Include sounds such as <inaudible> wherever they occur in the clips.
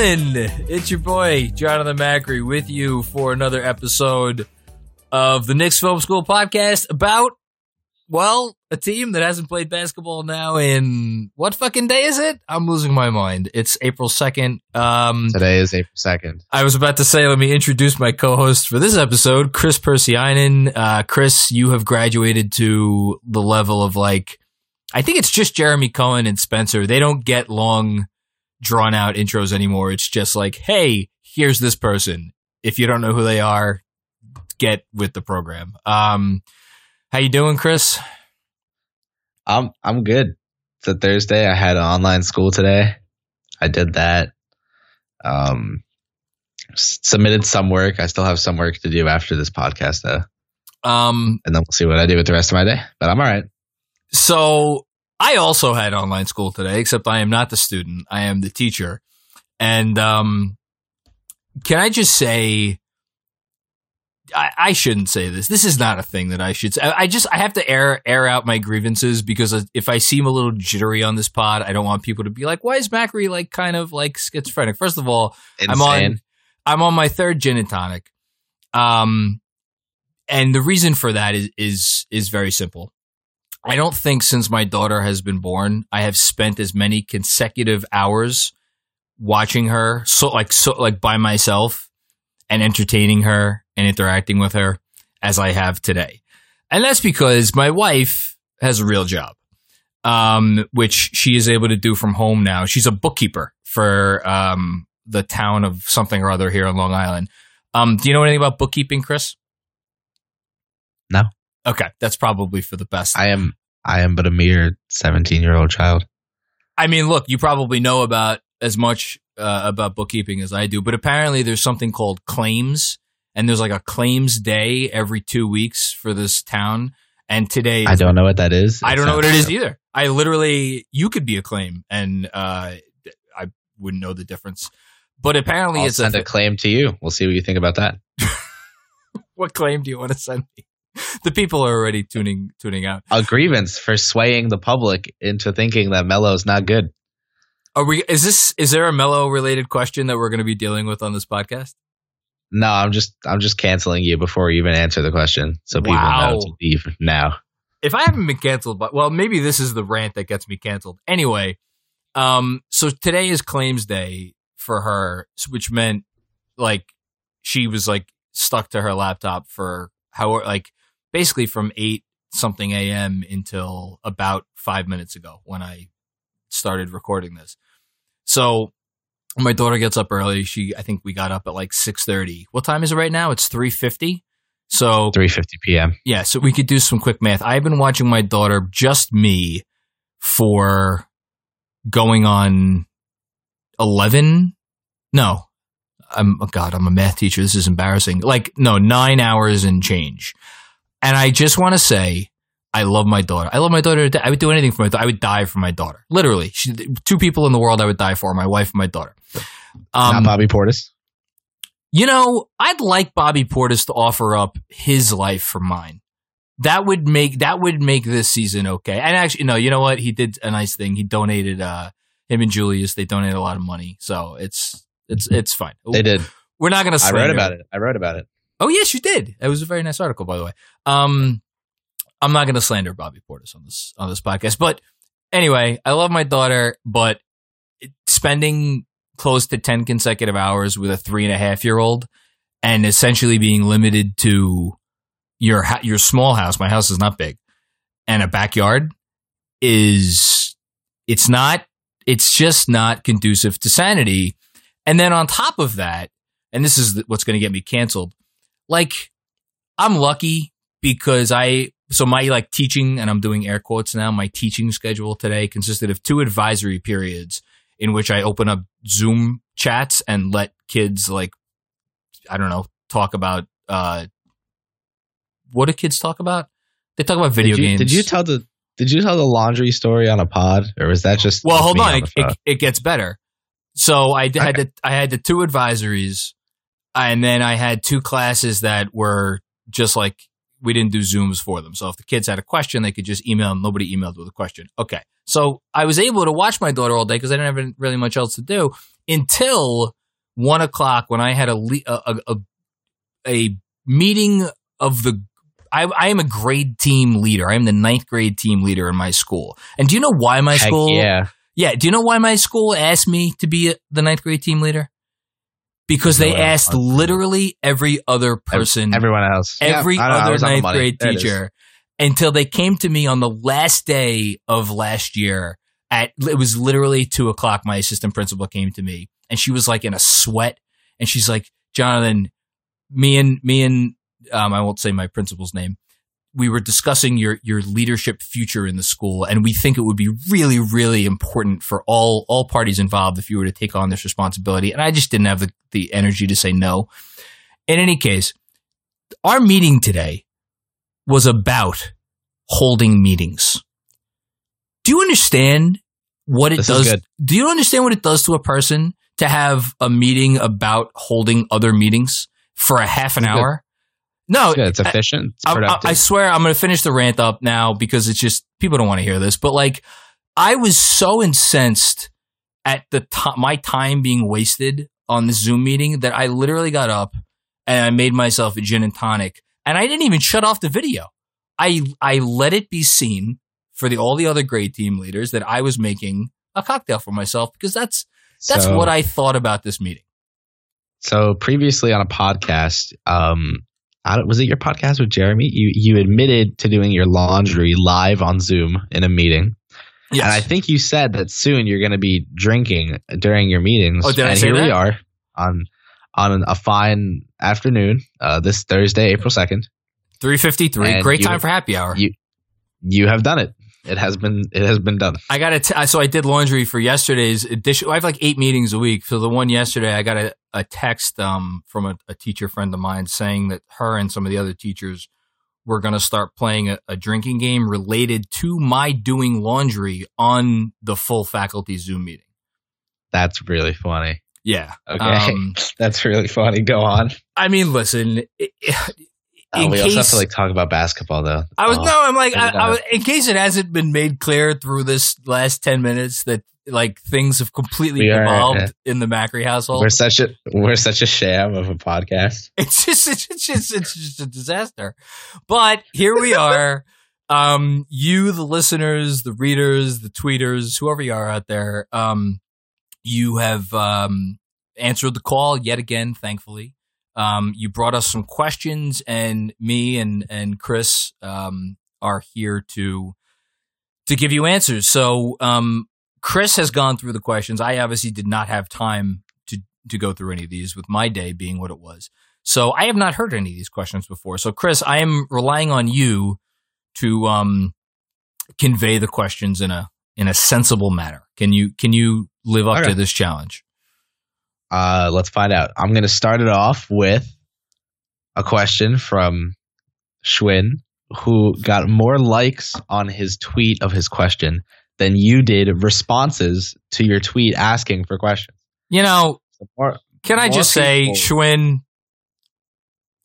Doing? It's your boy Jonathan Macri with you for another episode of the Knicks Film School podcast about, well, a team that hasn't played basketball now in what fucking day is it? I'm losing my mind. It's April second. Um, Today is April 2nd. I was about to say, let me introduce my co-host for this episode, Chris Persianen. Uh, Chris, you have graduated to the level of like, I think it's just Jeremy Cohen and Spencer. They don't get long, drawn out intros anymore. It's just like, hey, here's this person. If you don't know who they are, get with the program. Um, how you doing, Chris? I'm I'm good. It's a Thursday. I had an online school today. I did that. Um submitted some work. I still have some work to do after this podcast though. Um, And then we'll see what I do with the rest of my day. But I'm all right. So I also had online school today, except I am not the student. I am the teacher. And um, can I just say, I, I shouldn't say this. This is not a thing that I should say. I, I just I have to air air out my grievances because if I seem a little jittery on this pod, I don't want people to be like, "Why is Macri like kind of like schizophrenic?" First of all, I'm on I'm on my third gin and tonic. Um and the reason for that is is is very simple. I don't think since my daughter has been born, I have spent as many consecutive hours watching her so like so like by myself and entertaining her and interacting with her as I have today. And that's because my wife has a real job. Um which she is able to do from home now. She's a bookkeeper for um the town of something or other here on Long Island. Um, do you know anything about bookkeeping, Chris? No. Okay, that's probably for the best. I, am I am but a mere 17 year old child. I mean, look, you probably know about as much uh, about bookkeeping as I do, but apparently there's something called claims, and there's like a claims day every two weeks for this town. And today, I don't know what that is. I don't know what it is either. I literally, you could be a claim, and uh, I wouldn't know the difference. But apparently, I'll it's send a a claim to you. We'll see what you think about that. <laughs> what claim do you want to send me? <laughs> The people are already tuning tuning out. A grievance for swaying the public into thinking that Melo is not good. Are we? Is this? Is there a Melo related question that we're going to be dealing with on this podcast? No, I'm just I'm just canceling you before you even answer the question, so people Wow. know to leave now. If I haven't been canceled, but well, maybe this is the rant that gets me canceled. Anyway, um, so today is claims day for her, which meant like she was like stuck to her laptop for how like basically from eight something a.m. until about five minutes ago when I started recording this. So my daughter gets up early. She, I think we got up at like six thirty. What time is it right now? It's three fifty. So 3:50 p.m. yeah, so we could do some quick math. I've been watching my daughter, just me, for going on eleven. No, I'm oh God. I'm a math teacher. This is embarrassing. Like no, nine hours and change. And I just want to say, I love my daughter. I love my daughter. I would do anything for my daughter. I would die for my daughter. Literally, she, two people in the world I would die for: my wife and my daughter. not Um, Bobby Portis. you know, I'd like Bobby Portis to offer up his life for mine. That would make that would make this season okay. And actually, no, you know what? He did a nice thing. He donated uh him and Julius. They donated a lot of money, so it's it's it's fine. They did. We're not gonna. I wrote about it. I wrote about it. Oh yes, you did. It was a very nice article, by the way. Um, I'm not gonna slander Bobby Portis on this on this podcast, but anyway, I love my daughter, but spending close to 10 consecutive hours with a three and a half year old and essentially being limited to your your small house, my house is not big, and a backyard is it's not it's just not conducive to sanity. And then on top of that, and this is what's going to get me canceled. Like I'm lucky because I so my like teaching and I'm doing air quotes now. My teaching schedule today consisted of two advisory periods in which I open up Zoom chats and let kids like I don't know talk about uh what do kids talk about? They talk about video did you, games. Did you tell the Did you tell the laundry story on a pod, or was that just? Well, hold me on. It, it, it gets better. So I had Okay. the I had the two advisories, and then I had two classes that were just like we didn't do Zooms for them. So if the kids had a question, they could just email. them. Nobody emailed with a question. Okay. So I was able to watch my daughter all day because I didn't have really much else to do until one o'clock when I had a a, a, a, meeting of the. I, I am a grade team leader. I am the ninth grade team leader in my school. And do you know why my Heck school? yeah. Yeah. Do you know why my school asked me to be the ninth grade team leader? Because they asked literally every other person, Everyone else. every Yeah, know, other the ninth grade There teacher until they came to me on the last day of last year. At it was literally two o'clock. My assistant principal came to me and she was like in a sweat and she's like, Jonathan, me and me and um, I won't say my principal's name. We were discussing your your leadership future in the school, and we think it would be really, really important for all all parties involved if you were to take on this responsibility. And I just didn't have the, the energy to say no. In any case, our meeting today was about holding meetings. Do you understand what it This does? Do you understand what it does to a person to have a meeting about holding other meetings for a half an hour? No, It's efficient. It's I, I. I swear I'm going to finish the rant up now because it's just people don't want to hear this. But like, I was so incensed at the time, my time being wasted on this Zoom meeting that I literally got up and I made myself a gin and tonic, and I didn't even shut off the video. I I let it be seen for the all the other grade team leaders that I was making a cocktail for myself because that's that's So- what I thought about this meeting. So previously on a podcast, um, I don't- was it your podcast with Jeremy? You you admitted to doing your laundry live on Zoom in a meeting, Yes. and I think you said that soon you're going to be drinking during your meetings. Oh, did I and say here we are on on a fine afternoon, uh, this Thursday, April second. 353, And great you- time for happy hour. You you have done it. It has been it has been done. I got to, so I did laundry for yesterday's edition. I have like eight meetings a week. So the one yesterday, I got a, a text um, from a, a teacher friend of mine saying that her and some of the other teachers were going to start playing a, a drinking game related to my doing laundry on the full faculty Zoom meeting. That's really funny. Yeah. Okay, Um, <laughs> that's really funny. Go on. I mean, listen, it, Oh, we also have to like talk about basketball though. I was Oh. no, I'm like, I, I in case it hasn't been made clear through this last ten minutes that like things have completely We are, evolved uh, in the Macri household. We're such a we're such a sham of a podcast. <laughs> It's just, it's just, it's just a disaster. But here we are. <laughs> Um, you, the listeners, the readers, the tweeters, whoever you are out there, um, you have um, answered the call yet again. Thankfully, um, you brought us some questions, and me and and Chris um, are here to to give you answers. So, um, Chris has gone through the questions. I obviously did not have time to to go through any of these, with my day being what it was. So I have not heard any of these questions before. So Chris, I am relying on you to um, convey the questions in a in a sensible manner. Can you can you live up Okay. to this challenge? Uh, let's find out. I'm going to start it off with a question from Schwinn, who got more likes on his tweet of his question than you did responses to your tweet asking for questions. You know, So more- can I just say, Schwinn,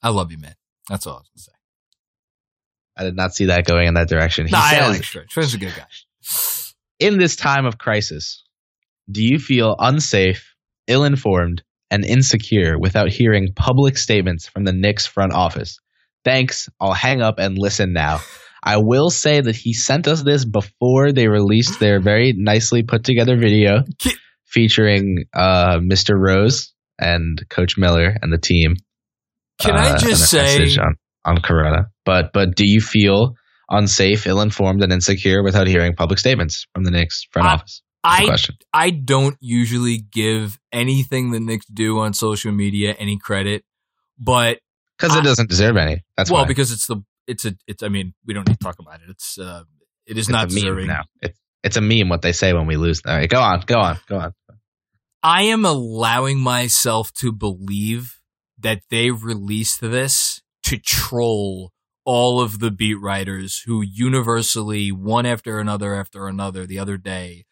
I love you, man. That's all I was gonna say. I did not see that going in that direction. He No, I like Schwinn. Schwinn's a good guy. in this time of crisis, do you feel unsafe, ill informed, and insecure without hearing public statements from the Knicks front office? Thanks. I'll hang up and listen now. I will say that he sent us this before they released their very nicely put together video featuring uh, Mr. Rose and Coach Miller and the team. Can uh, I just say, on, on Corona. But but do you feel unsafe, ill informed, and insecure without hearing public statements from the Knicks front I- office? I question. I don't usually give anything the Knicks do on social media any credit, but Because it doesn't deserve any. That's well, why. because it's the it's a it's. I mean, we don't need to talk about it. It's uh, it is it's not a meme deserving. now. It's it's a meme what they say when we lose. All right, go on, go on, go on. I am allowing myself to believe that they released this to troll all of the beat writers who universally, one after another after another, the other day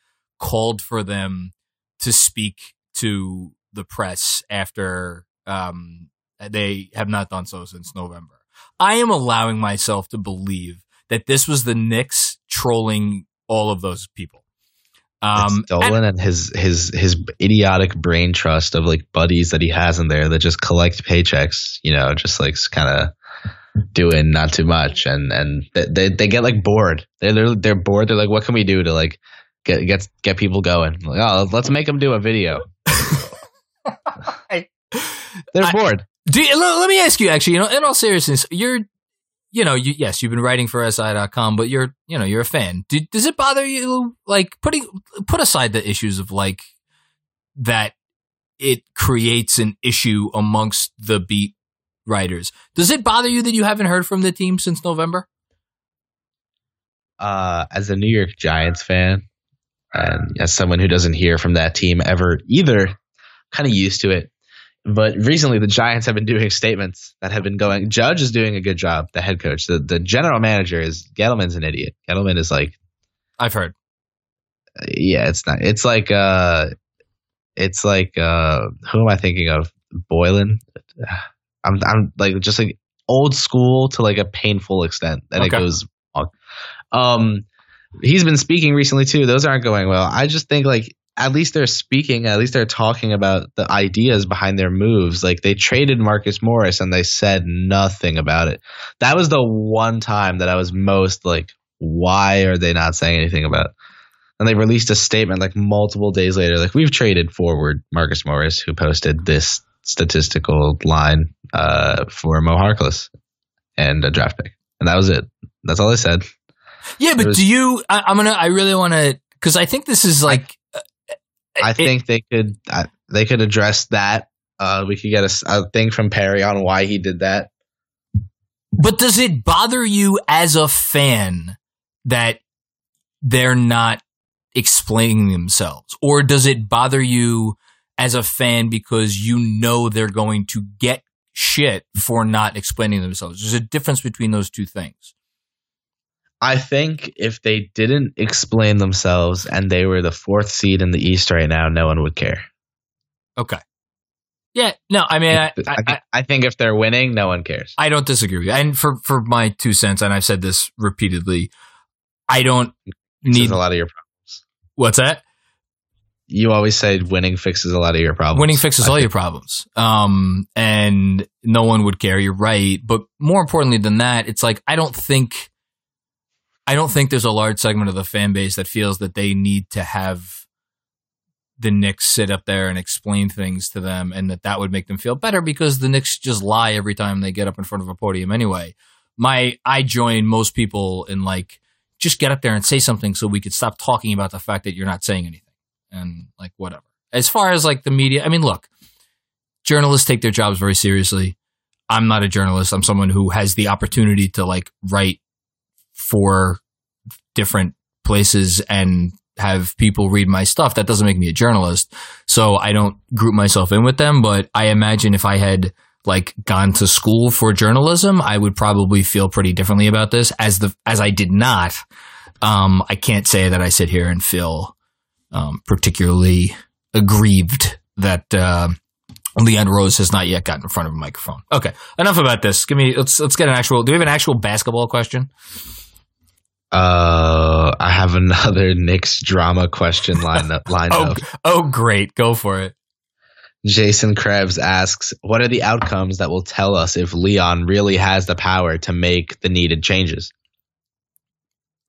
called for them to speak to the press after um, they have not done so since November. I am allowing myself to believe that this was the Knicks trolling all of those people. Um, and- Dolan and his his his idiotic brain trust of like buddies that he has in there that just collect paychecks, you know, just like kind of doing not too much, and and they, they they get like bored. They're they're, they're bored. They're like, what can we do to like get get get people going? Like, oh, let's make them do a video. <laughs> They're I- bored. Do you, let, let me ask you actually, you know, in all seriousness, you're, you know, you, yes, you've been writing for SI.com, but you're, you know, you're a fan. Do, does it bother you, like, putting, put aside the issues of like that it creates an issue amongst the beat writers? Does it bother you that you haven't heard from the team since November? uh, as a New York Giants fan, and as someone who doesn't hear from that team ever either, kind of used to it. But recently, the Giants have been doing statements that have been going. Judge is doing a good job. The head coach, the the general manager is Gettleman's an idiot. Gettleman is like, I've heard. yeah, it's not. It's like, uh, it's like, uh, who am I thinking of? Boylan. <sighs> I'm I'm like just like old school to like a painful extent, and it goes wrong. Um, he's been speaking recently too. Those aren't going well. I just think like at least they're speaking. At least they're talking about the ideas behind their moves. Like they traded Marcus Morris and they said nothing about it. That was the one time that I was most like, why are they not saying anything about? It? And they released a statement like multiple days later, like we've traded forward Marcus Morris, who posted this statistical line uh, for Mo Harkless and a draft pick, and that was it. That's all they said. Yeah, but was- do you, I, I'm going to, I really want to, cause I think this is like, I it- think they could uh, they could address that. Uh, we could get a thing from Perry on why he did that. But does it bother you as a fan that they're not explaining themselves? Or does it bother you as a fan because you know they're going to get shit for not explaining themselves? There's a difference between those two things. I think if they didn't explain themselves and they were the fourth seed in the East right now, no one would care. Okay. Yeah, no, I mean, I, I, I, think, if they're winning, no one cares. I don't disagree with you. And for, for my two cents, and I've said this repeatedly, I don't need, a lot of your problems. what's that? You always say winning fixes a lot of your problems. Winning fixes I all think- your problems. Um, and no one would care. You're right. But more importantly than that, it's like, I don't think, I don't think there's a large segment of the fan base that feels that they need to have the Knicks sit up there and explain things to them and that that would make them feel better because the Knicks just lie every time they get up in front of a podium anyway. My, I join most people in like, just get up there and say something so we could stop talking about the fact that you're not saying anything and like whatever. As far as like the media, I mean, look, journalists take their jobs very seriously. I'm not a journalist. I'm someone who has the opportunity to like write for different places and have people read my stuff. That doesn't make me a journalist. So I don't group myself in with them. But I imagine if I had like gone to school for journalism, I would probably feel pretty differently about this as the, as I did not. Um, I can't say that I sit here and feel, um, particularly aggrieved that, uh, Leon Rose has not yet gotten in front of a microphone. Okay, enough about this. Give me let's let's get an actual. Do we have an actual basketball question? Uh, I have <laughs> another Knicks drama question lined up. <laughs> Lined Oh, up. oh, great, go for it. Jason Krebs asks, "What are the outcomes that will tell us if Leon really has the power to make the needed changes?"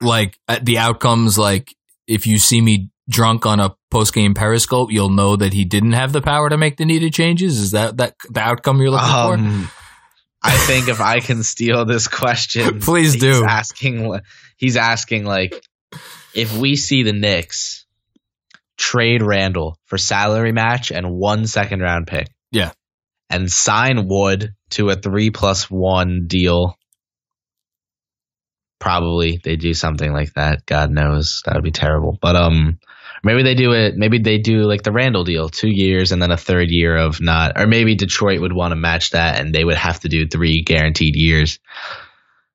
Like uh, the outcomes, like if you see me drunk on a post game Periscope, you'll know that he didn't have the power to make the needed changes. Is that that the outcome you're looking for? Um, I think if I can steal this question, <laughs> Please he's do. Asking, he's asking like, if we see the Knicks trade Randle for salary match and one second round pick, Yeah. and sign Wood to a three plus one deal. Probably they do something like that. God knows that would be terrible. But um, maybe they do it. Maybe they do like the Randle deal, two years and then a third year of not. Or maybe Detroit would want to match that, and they would have to do three guaranteed years,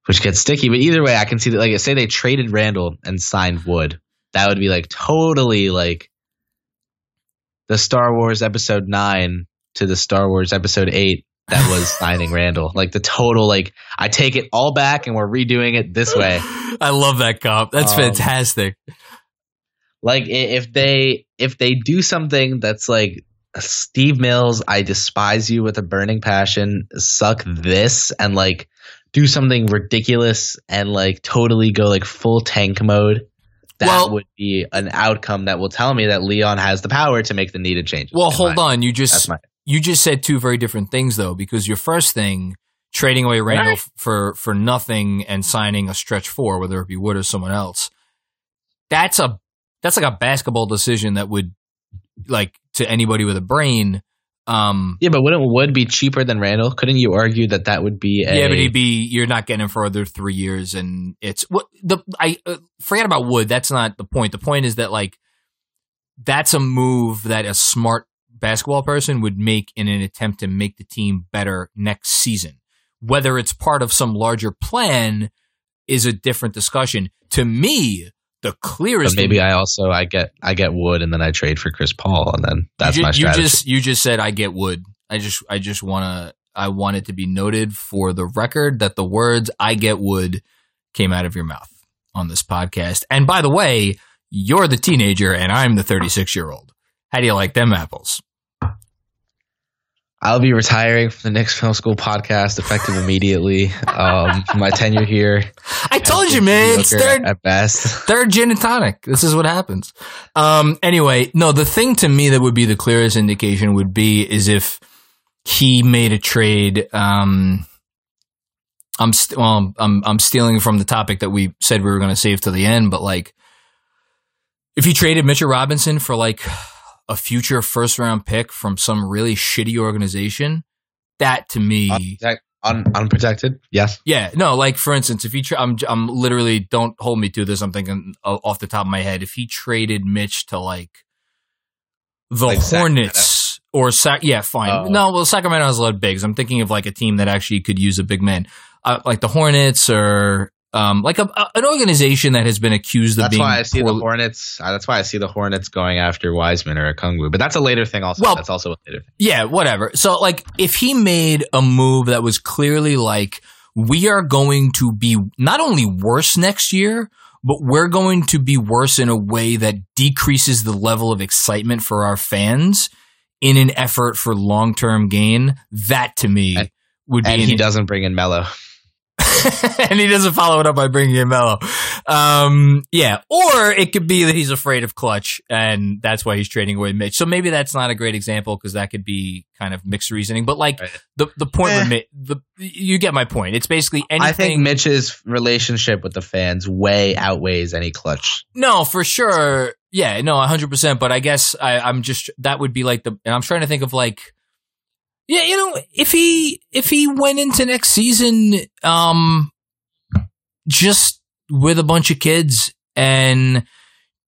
which gets sticky. But either way, I can see that. Like, say they traded Randle and signed Wood, that would be like totally like the Star Wars Episode Nine to the Star Wars Episode Eight that was <laughs> signing Randle. Like the total, like I take it all back and we're redoing it this way. <laughs> I love that comp. That's Um, fantastic. Like if they if they do something that's like Steve Mills, I despise you with a burning passion. Suck this and like do something ridiculous and like totally go like full tank mode. That Well- would be an outcome that will tell me that Leon has the power to make the needed changes. Well, hold my- on. You just you just said two very different things though, because your first thing, trading away Randle f- for for nothing and signing a stretch four, whether it be Wood or someone else, that's a that's like a basketball decision that would like to anybody with a brain. Um, Yeah, but wouldn't Wood be cheaper than Randle? Couldn't you argue that that would be a yeah, but he'd be you're not getting him for other three years, and it's what the I uh, forget about Wood. That's not the point. The point is that like that's a move that a smart basketball person would make in an attempt to make the team better next season. Whether it's part of some larger plan is a different discussion. To me, the But clearest maybe I also I get I get Wood and then I trade for Chris Paul and then that's you, my ju- you just you just said I get Wood. I just I just want to I want it to be noted for the record that the words I get Wood came out of your mouth on this podcast. And by the way, you're the teenager and I'm the 36 year old. How do you like them apples? I'll be retiring from the Knicks Film School podcast effective immediately. Um, my tenure here. I told you, man. It's third at best. third gin and tonic. This is what happens. Um, anyway, no, the thing to me that would be the clearest indication would be is if he made a trade. Um, I'm st- well, I'm I'm stealing from the topic that we said we were going to save to the end, but like, if he traded Mitchell Robinson for like a future first round pick from some really shitty organization, that to me, Unprotect- un- unprotected. Yes. yeah, no, like for instance, if he, tra- I'm, I'm literally, don't hold me to this. I'm thinking uh, off the top of my head, if he traded Mitch to like the Like Hornets or Sac, yeah, fine. Oh. No, well, Sacramento has a lot of bigs. I'm thinking of like a team that actually could use a big man, uh, like the Hornets or um, like a, a- an organization that has been accused of That's being. why I see the Hornets. Uh, that's why I see the Hornets going after Wiseman or Okongwu. But that's a later thing. Also, Well- that's also a later thing. Yeah, whatever. So like if he made a move that was clearly like we are going to be not only worse next year, but we're going to be worse in a way that decreases the level of excitement for our fans in an effort for long-term gain, that to me And- would be And an- he doesn't bring in Melo. <laughs> and he doesn't follow it up by bringing in Melo. Um, yeah, or it could be that he's afraid of Klutch, and that's why he's trading away Mitch. So maybe that's not a great example because that could be kind of mixed reasoning. But like Right. the the point, Eh. with the you get my point. It's basically anything. I think Mitch's relationship with the fans way outweighs any Klutch. No, for sure. Yeah, no, hundred percent. But I guess I, I'm just that would be like the, and I'm trying to think of like, yeah, you know, if he if he went into next season, um, just with a bunch of kids and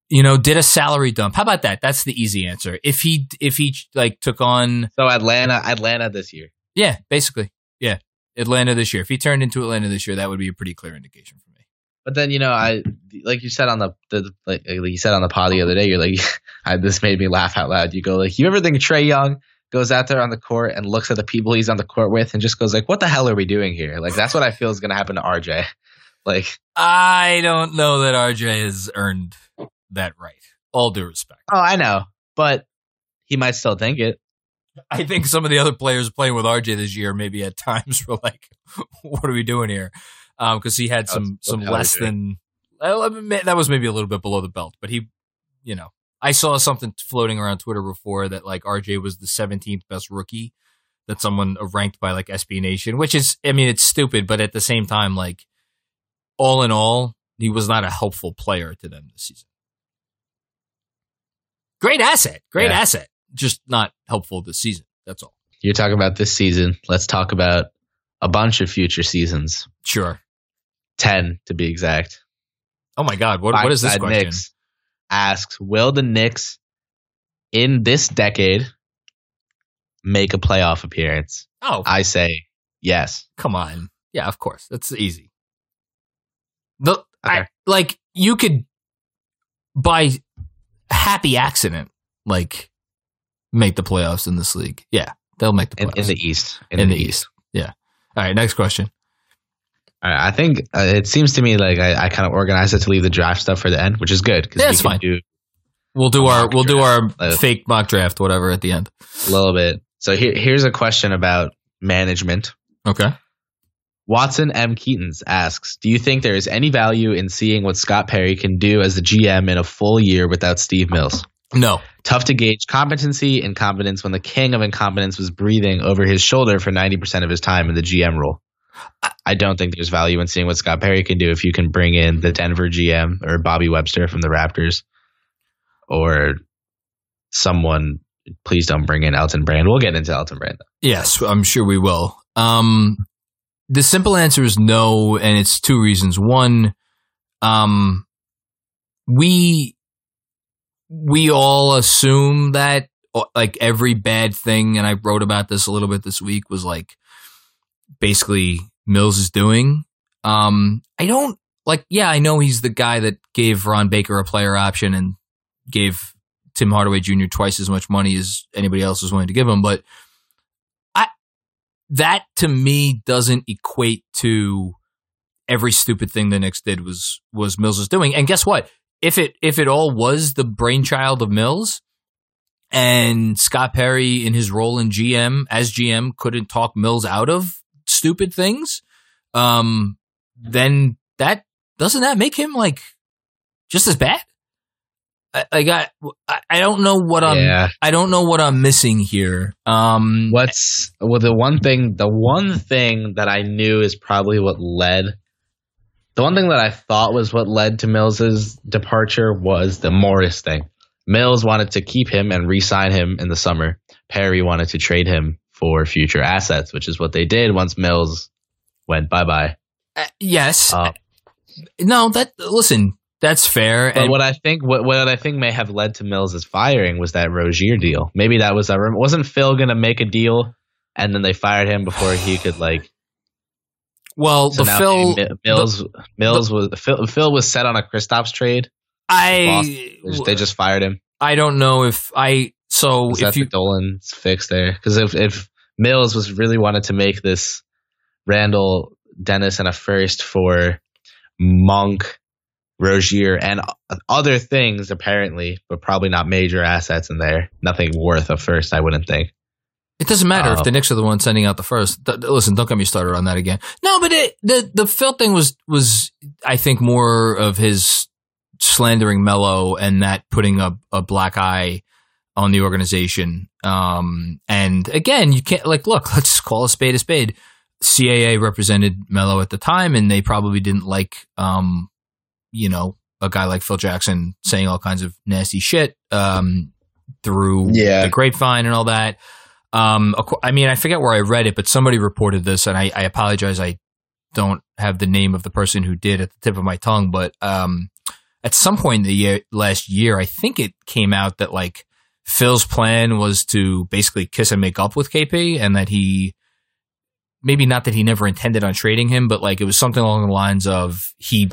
you know did a salary dump. How about that? That's the easy answer. If he if he like took on So Atlanta, Atlanta this year. yeah, basically yeah, Atlanta this year. If he turned into Atlanta this year, that would be a pretty clear indication for me. But then you know, I like you said on the, the like, like you said on the pod the other day. You're like, <laughs> I, this made me laugh out loud. You go like, you ever think Trae Young goes out there on the court and looks at the people he's on the court with and just goes like, what the hell are we doing here? Like that's what I feel is going to happen to RJ. <laughs> Like, I don't know that RJ has earned that right. All due respect. oh, I know, but he might still think it. I think some of the other players playing with RJ this year maybe at times <laughs> were like, "What are we doing here?" Um, because he had some some the hell are we less than well, I mean, that was maybe a little bit below the belt, but he, you know, I saw something floating around Twitter before that like RJ was the 17th best rookie that someone uh, ranked by like SB Nation, which is, I mean, it's stupid, but at the same time, like, all in all, he was not a helpful player to them this season. Great asset, great Yeah. asset, just not helpful this season. That's all. You're talking about this season. Let's talk about a bunch of future seasons. Sure. 10 to be exact. Oh my God, what what is this? Knicks asks, will the Knicks in this decade make a playoff appearance? Oh, I say yes. come on. Yeah, of course. That's easy. The I, like you could by happy accident like make the playoffs in this league. Yeah, they'll make the playoffs in the East. In the East. Yeah. All right, next question. I think uh, it seems to me like I, I kind of organized it to leave the draft stuff for the end, which is good Yeah, we it's fine. do We'll do our we'll do our Uh, fake mock draft whatever at the end. a little bit. So here, here's a question about management. Okay. Watson M. Keatons asks, "Do you think there is any value in seeing what Scott Perry can do as the GM in a full year without Steve Mills? No. Tough to gauge competency and competence when the king of incompetence was breathing over his shoulder for 90% of his time in the GM role. I don't think there's value in seeing what Scott Perry can do if you can bring in the Denver GM or Bobby Webster from the Raptors or someone. Please don't bring in Elton Brand. We'll get into Elton Brand. Yes, I'm sure we will. Um, the simple answer is no, and it's two reasons. One, um, we we all assume that uh, like every bad thing, and I wrote about this a little bit this week was like basically Mills is doing. Um, I don't like. Yeah, I know he's the guy that gave Ron Baker a player option and gave Tim Hardaway Jr. twice as much money as anybody else was willing to give him, but I that to me doesn't equate to every stupid thing the Knicks did was was Mills was doing. And guess what? If it if it all was the brainchild of Mills and Scott Perry in his role in GM as GM couldn't talk Mills out of stupid things, um, then that doesn't that make him like just as bad? I, like I, I- I don't know what I'm yeah. I don't know what I'm missing here. Um, What's well the one thing the one thing that I knew is probably what led the one thing that I thought was what led to Mills's departure was the Morris thing. Mills wanted to keep him and re-sign him in the summer. Perry wanted to trade him for future assets, which is what they did once Mills went bye bye. uh, yes, Uh, no. That listen, that's fair. but and- what I think what what I think may have led to Mills's firing was that Rozier deal. Maybe that was a wasn't Phil gonna make a deal and then they fired him before he could like well, So the Phil, Mi- Mills Mills was Phil, Phil was set on a Kristaps trade. I, They just, they just fired him. I don't know if I. So if that you, the Dolan's fix there? Because if if Mills was really wanted to make this Randle Dennis and a first for Monk, Rozier, and other things apparently, but probably not major assets in there. Nothing worth a first, I wouldn't think. it doesn't matter Oh. if uh, the Knicks are the ones sending out the first. Th- listen, don't get me started on that again. No, but it, the the Phil thing was was I think more of his slandering Melo and that putting a, a black eye on the organization. Um, and again, you can't like look. Let's call a spade a spade. CAA represented Melo at the time, and they probably didn't like, um, you know, a guy like Phil Jackson saying all kinds of nasty shit um, through Yeah. the grapevine and all that. Um, I mean, I forget where I read it, but somebody reported this, and I, I apologize. I don't have the name of the person who did at the tip of my tongue, but um, at some point in the year, last year, I think it came out that like Phil's plan was to basically kiss and make up with KP, and that he maybe not that he never intended on trading him, but like it was something along the lines of he.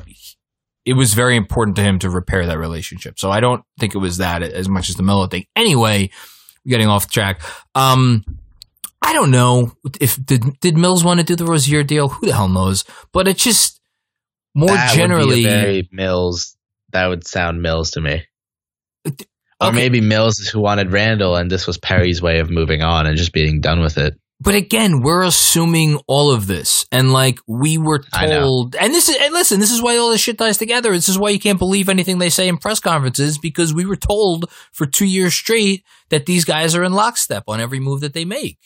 It was very important to him to repair that relationship. So I don't think it was that as much as the Melo thing. Anyway, getting off track. Um, I don't know if did did Mills want to do the Rozier deal. Who the hell knows? But it's just more That would be a generally. Mills. That would sound Mills to me. Or Okay. maybe Mills is who wanted Randle, and this was Perry's way of moving on and just being done with it. But again, we're assuming all of this, and like we were told, and this is and listen, this is why all this shit ties together. This is why you can't believe anything they say in press conferences because we were told for two years straight that these guys are in lockstep on every move that they make.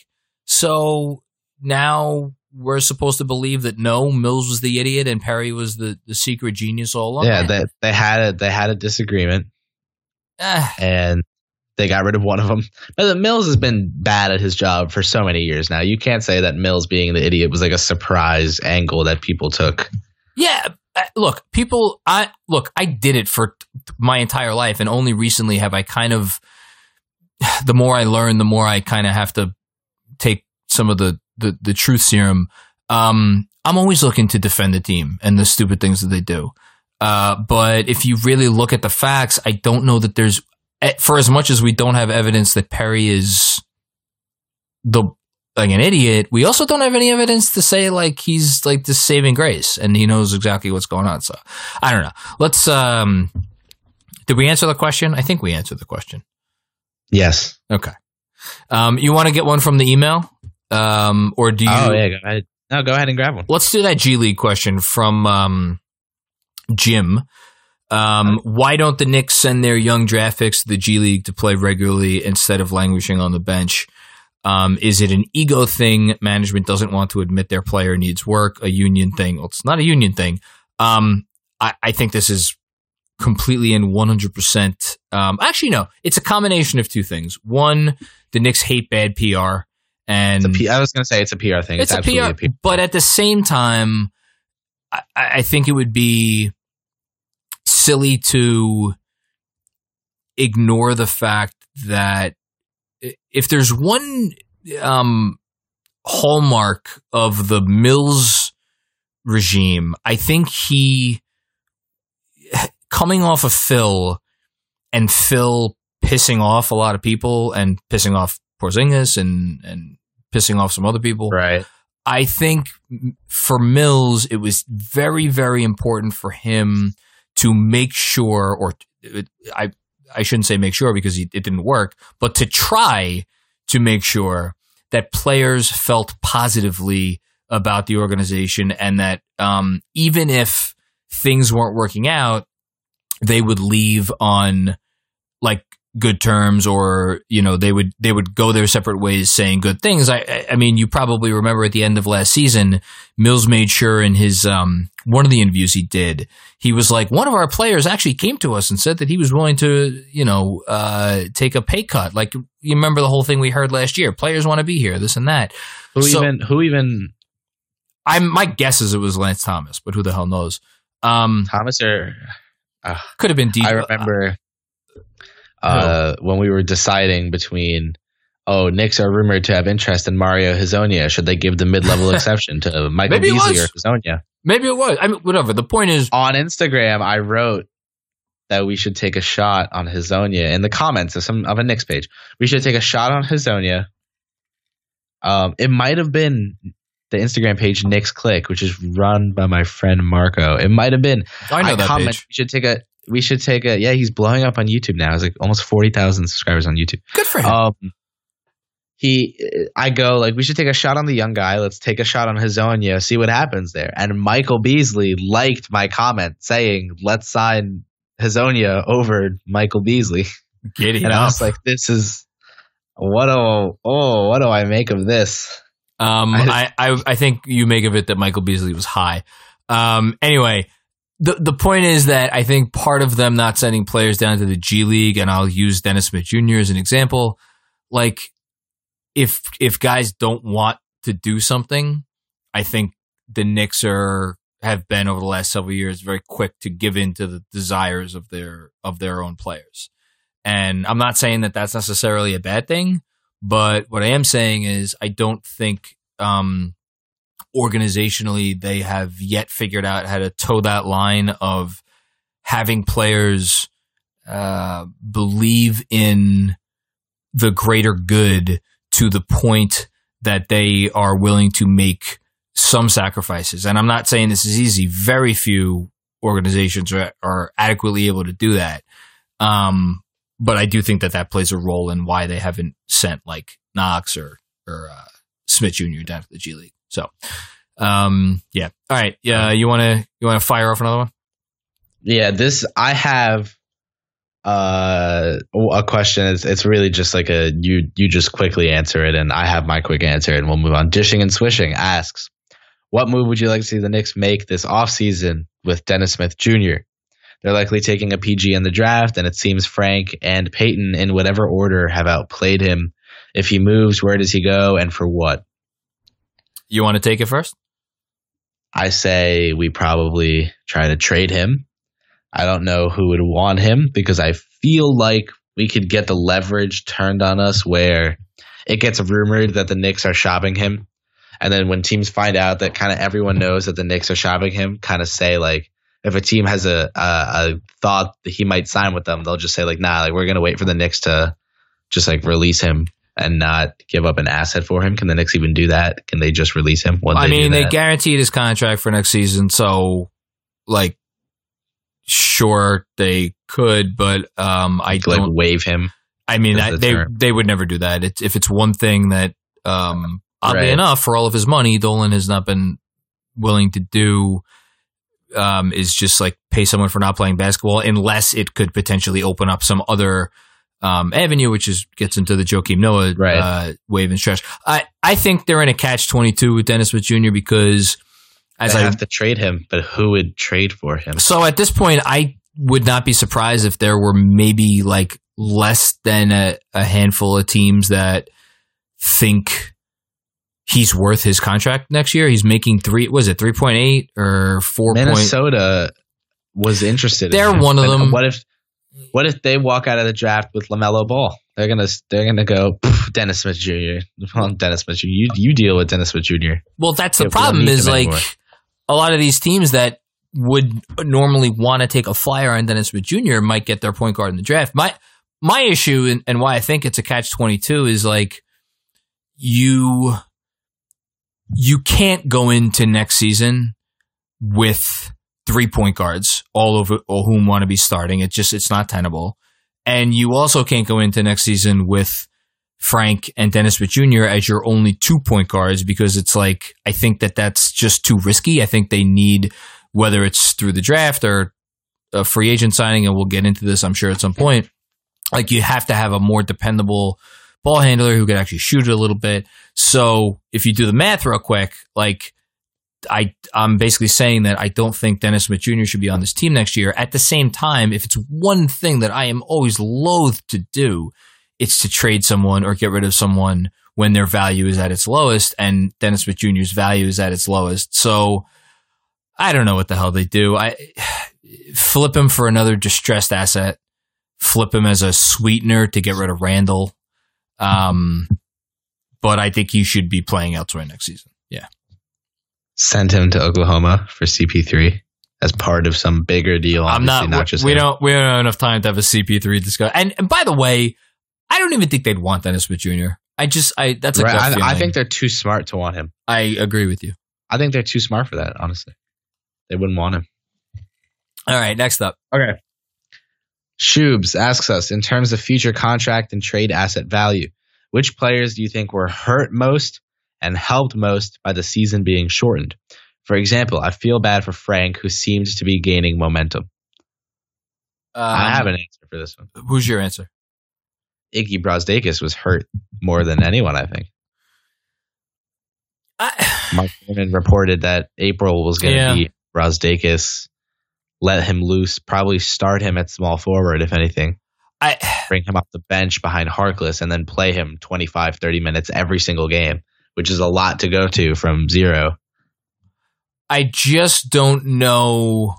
So now we're supposed to believe that no, Mills was the idiot and Perry was the, the secret genius all along. Yeah, they they had a they had a disagreement and they got rid of one of them. But Mills has been bad at his job for so many years now. You can't say that Mills being the idiot was like a surprise angle that people took. yeah. uh, Look, people. I look. I did it for my entire life, and only recently have I kind of. <sighs> The more I learn, the more I kind of have to take some of the the, the truth serum. Um, I'm always looking to defend the team and the stupid things that they do. Uh, but if you really look at the facts, I don't know that there's, eh, for as much as we don't have evidence that Perry is the like an idiot, we also don't have any evidence to say like he's like the saving grace and he knows exactly what's going on. So I don't know. Let's um, did we answer the question? I think we answered the question. Yes. Okay. Um, you want to get one from the email? Um, or do you? oh yeah. Go ahead. No, go ahead and grab one. Let's do that G League question from um, Jim. Um, why don't the Knicks send their young draft picks to the G League to play regularly instead of languishing on the bench? Um, is it an ego thing? Management doesn't want to admit their player needs work. A union thing? Well, it's not a union thing. Um, I, I think this is completely and 100%. Um, actually, no, it's a combination of two things. One, the Knicks hate bad PR. And It's a P- I was going to say it's a PR thing. it's, a absolutely PR, but at the same time, I, I think it would be silly to ignore the fact that if there's one um, hallmark of the Mills regime, I think he coming off of Phil and Phil pissing off a lot of people and pissing off Porzingis and and pissing off some other people. Right. I think for Mills, it was very, very important for him to make sure, or I, I shouldn't say make sure because it didn't work, but to try to make sure that players felt positively about the organization and that um, even if things weren't working out, they would leave on like good terms or you know they would they would go their separate ways saying good things i I- i mean you probably remember at the end of last season mills made sure in his um one of the interviews he did he was like one of our players actually came to us and said that he was willing to you know uh take a pay cut like you remember the whole thing we heard last year players want to be here this and that Who So- even? Who even? i'm my guess is it was lance thomas but who the hell knows um Thomas or could have been deep I remember uh, when we were deciding between, oh, Knicks are rumored to have interest in Mario Hezonja. Should they give the mid-level <laughs> exception to Michael Maybe Beasley or. Hezonja? maybe it was i mean whatever the point is On Instagram, I wrote that we should take a shot on Hezonja in the comments of some of a Knicks page. We should take a shot on Hezonja. Um, it might have been the Instagram page Knicks Click, which is run by my friend Marco. It might have been. i know that comment, page. We should take a. We should take a. Yeah, he's blowing up on YouTube now. He's like almost forty thousand subscribers on YouTube. good for him Um, he, I go like, we should take a shot on the young guy. Let's take a shot on Hezonja, see what happens there. And Michael Beasley liked my comment saying, "Let's sign Hezonja over Michael Beasley." Giddy And I was like, "This is what do oh what do I make of this?" Um, I- I, I, I think you make of it that Michael Beasley was high. Um, anyway, the the point is that I think part of them not sending players down to the G League, and I'll use Dennis Smith Jr. as an example. Like, if if guys don't want to do something, I think the Knicks are have been over the last several years very quick to give in to the desires of their of their own players. And I'm not saying that that's necessarily a bad thing, but what I am saying is I don't think um, organizationally they have yet figured out how to toe that line of having players uh, believe in the greater good to the point that they are willing to make some sacrifices. And I'm not saying this is easy. Very few organizations are, are adequately able to do that. Um, but I do think that that plays a role in why they haven't sent like Knox or or uh, Smith Jr. down to the G League. So, um, yeah. All right. Yeah. You want to you want to fire off another one? Yeah, this I have Uh, a question is it's really just like a you you just quickly answer it, and I have my quick answer, and we'll move on. Dishing and swishing asks, what move would you like to see the Knicks make this offseason with Dennis Smith Jr.? They're likely taking a PG in the draft, and it seems Frank and Payton, in whatever order, have outplayed him. If he moves, where does he go, and for what? You want to take it first? I say we probably try to trade him. I don't know who would want him because I feel like we could get the leverage turned on us where it gets rumored that the Knicks are shopping him. And then when teams find out that kind of everyone knows that the Knicks are shopping him, kind of say like, if a team has a, a, a thought that he might sign with them, they'll just say like, nah, like we're gonna wait for the Knicks to just like release him and not give up an asset for him. Can the Knicks even do that? Can they just release him? I mean, they guaranteed his contract for next season, so like, sure they could, but um, I like don't. waive him. I mean, I, the they term. they would never do that. It's, if it's one thing that, um, oddly Right. enough, for all of his money, Dolan has not been willing to do. Um, is just like pay someone for not playing basketball, unless it could potentially open up some other um, avenue, which is gets into the Joakim Noah Right. uh, waive and stretch. I I think they're in a catch twenty two with Dennis Smith Jr. because as they I have to trade him, but who would trade for him? so at this point, I would not be surprised if there were maybe like less than a, a handful of teams that think he's worth his contract next year. He's making three, was it three point eight or four point? Minnesota was interested. They're him. one of them. What if Mm-hmm. what if they walk out of the draft with LaMelo Ball? They're gonna they're gonna go Dennis Smith Jr. <laughs> Dennis Smith Jr. You you deal with Dennis Smith Jr. Well, that's the Yeah, we don't problem. Is like anymore. a lot of these teams that would normally want to take a flyer on Dennis Smith Jr. might get their point guard in the draft. My my issue and, and why I think it's a catch twenty two is like you you can't go into next season with three point guards all over all whom want to be starting. It just it's not tenable. And you also can't go into next season with Frank and Dennis Smith Jr. as your only two point guards because it's like I think that that's just too risky. I think they need whether it's through the draft or a free agent signing, and we'll get into this, I'm sure, at some point. Like you have to have a more dependable ball handler who can actually shoot it a little bit. So if you do the math real quick, like I I'm basically saying that I don't think Dennis Smith Jr. should be on this team next year. At the same time, if it's one thing that I am always loath to do, it's to trade someone or get rid of someone when their value is at its lowest, and Dennis Smith Jr.'s value is at its lowest. So I don't know what the hell they do. I <sighs> flip him for another distressed asset. Flip him as a sweetener to get rid of Randle. Um, but I think he should be playing elsewhere next season. Send him to Oklahoma for CP3 as part of some bigger deal. I'm obviously, not. just we him. don't. We don't have enough time to have a CP3 discussion. And, and by the way, I don't even think they'd want Dennis Smith Jr. I just. I. That's a Right, I, I think they're too smart to want him. I agree with you. I think they're too smart for that. Honestly, they wouldn't want him. All right. Next up. Okay. Shubes asks us in terms of future contract and trade asset value, which players do you think were hurt most and helped most by the season being shortened? For example, I feel bad for Frank, who seems to be gaining momentum. Um, I have an answer for this one. Who's your answer? Iggy Brazdeikis was hurt more than anyone, I think. I, <sighs> Mark Cuban reported that April was going to Yeah. be Brazdeikis, let him loose, probably start him at small forward, if anything. I. bring him off the bench behind Harkless and then play him 25, 30 minutes every single game, which is a lot to go to from zero. I just don't know.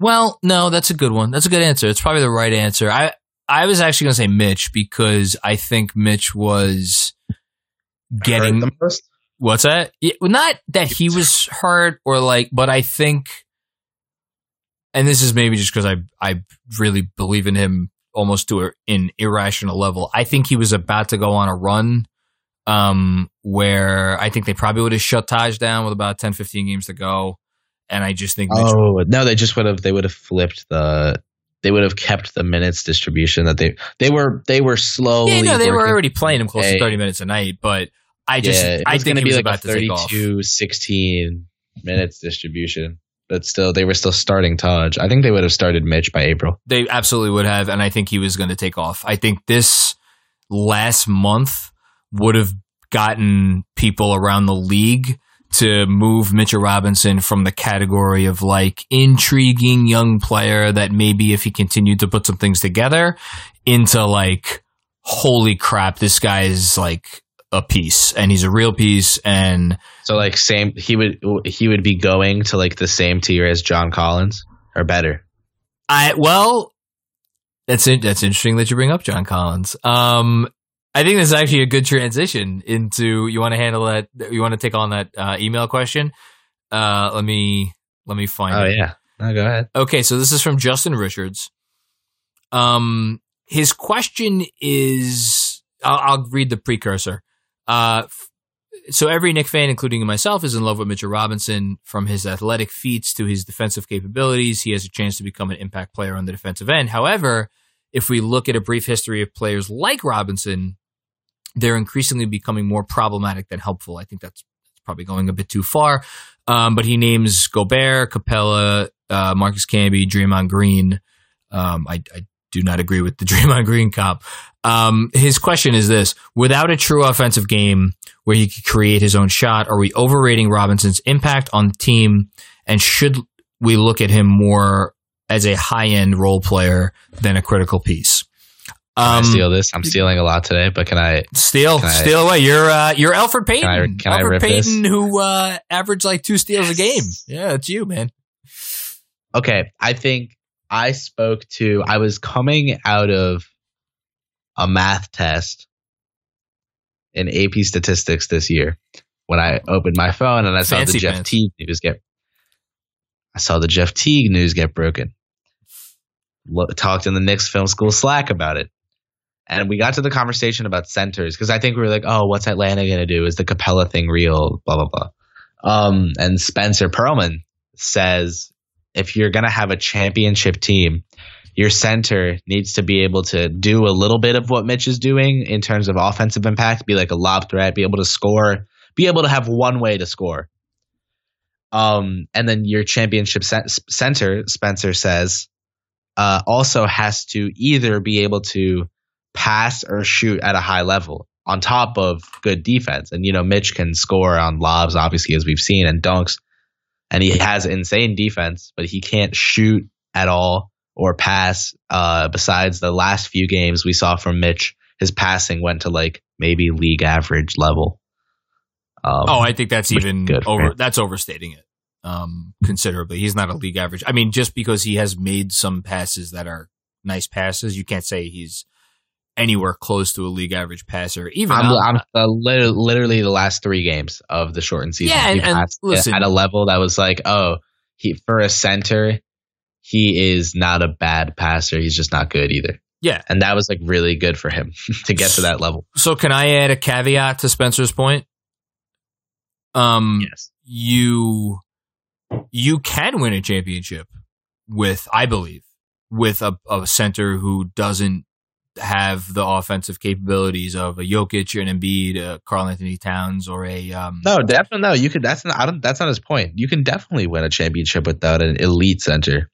Well, no, that's a good one. That's a good answer. It's probably the right answer. I I was actually going to say Mitch because I think Mitch was getting the most? what's that? Yeah, well, not that he <laughs> was hurt or like, but I think, and this is maybe just because I I really believe in him almost to a, an irrational level. I think he was about to go on a run um, where I think they probably would have shut Taj down with about 10, 15 games to go. And I just think Mitch Oh no, they just would have. They would have flipped the. They would have kept the minutes distribution that they they were they were slowly. Yeah, no, they were already playing him close to 30 minutes a night, but I just yeah, it I think be was like about a to take off. 32 16 minutes distribution. but still, they were still starting Taj. I think they would have started Mitch by April. They absolutely would have, and I think he was going to take off. I think this last month would have gotten people around the league to move Mitchell Robinson from the category of like intriguing young player that maybe if he continued to put some things together into like, holy crap, this guy is like a piece and he's a real piece. And So like same, he would he would be going to like the same tier as John Collins or better. I, well, that's it. That's interesting that you bring up John Collins. Um, I think this is actually a good transition into you want to handle that. You want to take on that uh, email question. Uh, let me let me find. It. Oh it. yeah, no, go ahead. Okay, so this is from Justin Richards. Um, his question is, I'll, I'll read the precursor. Uh, so every Knick fan, including myself, is in love with Mitchell Robinson. From his athletic feats to his defensive capabilities, he has a chance to become an impact player on the defensive end. However, if we look at a brief history of players like Robinson, they're increasingly becoming more problematic than helpful. I think that's probably going a bit too far. Um, but he names Gobert, Capela, uh, Marcus Camby, Draymond Green. Um, I, I do not agree with the <laughs> Draymond Green cop. Um, his question is this: Without a true offensive game where he could create his own shot, are we overrating Robinson's impact on the team? And should we look at him more as a high-end role player than a critical piece? Can I Um, steal this? I'm stealing a lot today, but can I? Steal, Can I- steal away. You're uh, you're Elfrid Payton. I- can I Elfrid rip this? Payton, who uh, averaged like two steals a game. Yeah, it's you, man. Okay, I think I spoke to. I was coming out of a math test in AP statistics this year when I opened my phone and I saw the Jeff pants. Teague news get. I saw the Jeff Teague news get broken. Lo- talked in the Knicks film school Slack about it. And we got to the conversation about centers because I think we were like, oh, what's Atlanta going to do? Is the Capela thing real? Blah, blah, blah. Um, and Spencer Pearlman says if you're going to have a championship team, your center needs to be able to do a little bit of what Mitch is doing in terms of offensive impact, be like a lob threat, be able to score, be able to have one way to score. Um, and then your championship center, Spencer says, uh, also has to either be able to pass or shoot at a high level on top of good defense. And, you know, Mitch can score on lobs, obviously, as we've seen, and dunks. And he has insane defense, but he can't shoot at all or pass. Uh, besides the last few games we saw from Mitch, his passing went to like maybe league average level. Um, Oh, I think that's even good over. That's overstating it um, considerably. He's not a league average. I mean, just because he has made some passes that are nice passes, you can't say he's anywhere close to a league average passer. Even I'm, I'm uh, literally the last three games of the shortened season. Yeah, and- he and listen- at a level that was like, oh, he for a center, he is not a bad passer. He's just not good either. yeah. And that was like really good for him <laughs> to get to that level. So can I add a caveat to Spencer's point? Um, Yes. you you can win a championship with, I believe, with a, a center who doesn't have the offensive capabilities of a Jokic, an Embiid, a Karl Anthony Towns, or a um, No, definitely no. You could. That's not. I don't. That's not his point. You can definitely win a championship without an elite center.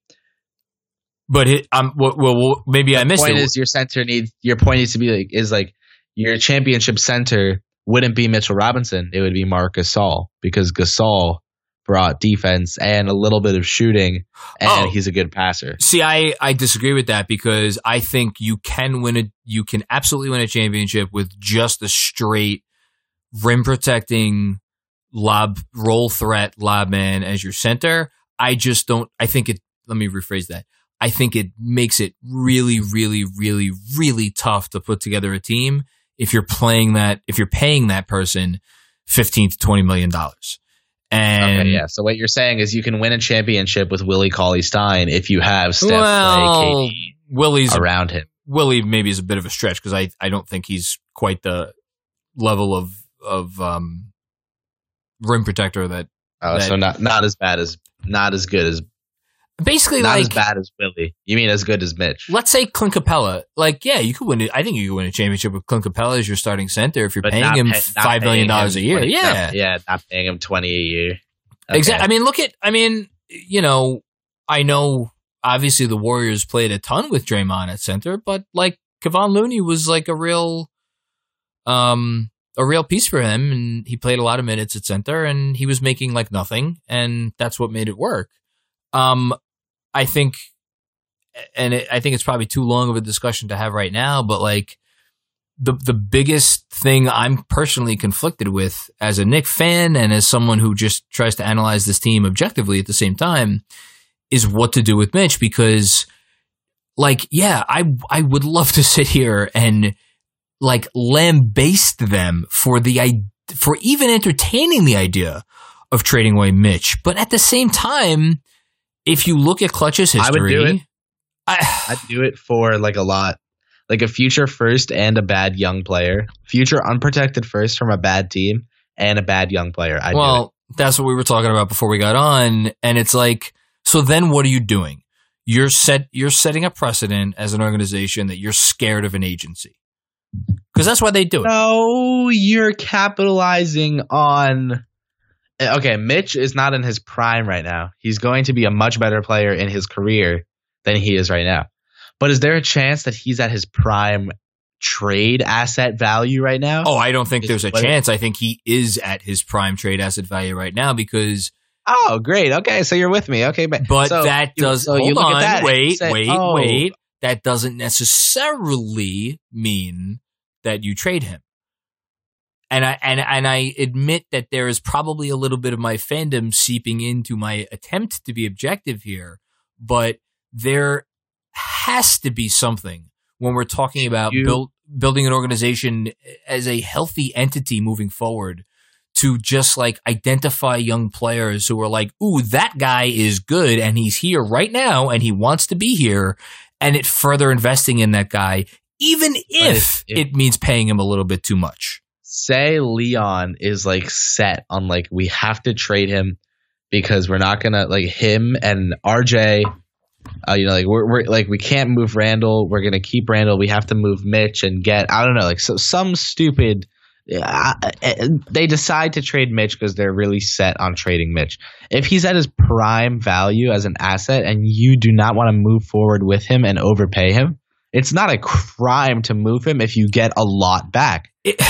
But it, um, well, well, maybe I missed point it. is your center needs. Your point needs to be like is like your championship center wouldn't be Mitchell Robinson. It would be Marc Gasol because Gasol brought defense and a little bit of shooting, and Oh. he's a good passer. See, I, I disagree with that because I think you can win a you can absolutely win a championship with just a straight rim protecting lob roll threat lob man as your center. I just don't I think it let me rephrase that. I think it makes it really, really, really, really tough to put together a team if you're playing that if you're paying that person fifteen to twenty million dollars. And okay, yeah. So what you're saying is you can win a championship with Willie Cauley Stein if you have Steph, well, Clay, Willie's around him. Willie maybe is a bit of a stretch because I, I don't think he's quite the level of of um, rim protector that Oh, that- so not not as bad as not as good as basically not as bad as Willie. You mean as good as Mitch? let's say Clint Capela. Like yeah, you could win it. I think you could win a championship with Clint Capela as your starting center if you're But paying him pay- five million dollars a year. 20 Yeah, yeah, not paying him twenty a year. Okay. exactly. I mean, look at I mean you know, I know obviously the Warriors played a ton with Draymond at center, but like Kevon Looney was like a real, um, a real piece for him, and he played a lot of minutes at center, and he was making like nothing, and that's what made it work. Um, I think, and it, I think it's probably too long of a discussion to have right now, but like the the biggest thing I'm personally conflicted with as a Knick fan and as someone who just tries to analyze this team objectively at the same time is what to do with Mitch because like yeah I I would love to sit here and like lambaste them for the for even entertaining the idea of trading away Mitch but at the same time if you look at Klutch's history I would do it. I, <sighs> I'd do it for like a lot. Like a future first and a bad young player. Future unprotected first from a bad team and a bad young player. I'd well, that's what we were talking about before we got on, and it's like, so then what are you doing? You're set. You're setting a precedent as an organization that you're scared of an agency because that's why they do it. No, you're capitalizing on. Eh, Okay, Mitch is not in his prime right now. He's going to be a much better player in his career than he is right now. But is there a chance that he's at his prime trade asset value right now? Oh, I don't think Is there's a chance. I think he is at his prime trade asset value right now because, Oh, great. Okay, so you're with me. Okay, but but so that does. so hold on, at that wait, say, wait, oh, wait. That doesn't necessarily mean that you trade him. And I and and I admit that there is probably a little bit of my fandom seeping into my attempt to be objective here, but there has to be something when we're talking about You- build, building an organization as a healthy entity moving forward to just like identify young players who are like, ooh, that guy is good and he's here right now and he wants to be here. And it further investing in that guy, even if, if- if- it means paying him a little bit too much. Say Leon is like set on like we have to trade him because we're not gonna like him and RJ. Uh, you know, like we're, we're like we can't move Randle. We're gonna keep Randle. We have to move Mitch and get I don't know like so some stupid. Uh, they decide to trade Mitch because they're really set on trading Mitch. If he's at his prime value as an asset and you do not want to move forward with him and overpay him, it's not a crime to move him if you get a lot back. It,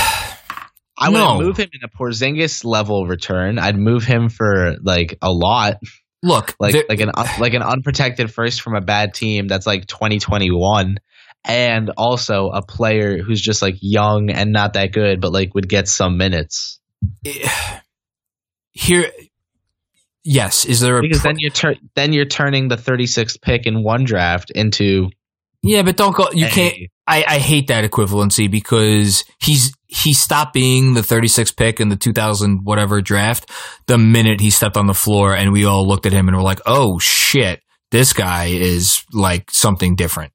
I No. would move him in a Porzingis level return. I'd move him for like a lot, look, like there- like an like an unprotected first from a bad team that's like 2021 and also a player who's just like young and not that good but like would get some minutes. <sighs> here, yes, is there a Because pro- then you're tur- then you're turning the 36th pick in one draft into yeah, but don't go. You can't. I, I hate that equivalency because he's he stopped being the 36th pick in the 2000 whatever draft the minute he stepped on the floor and we all looked at him and were like, oh shit, this guy is like something different.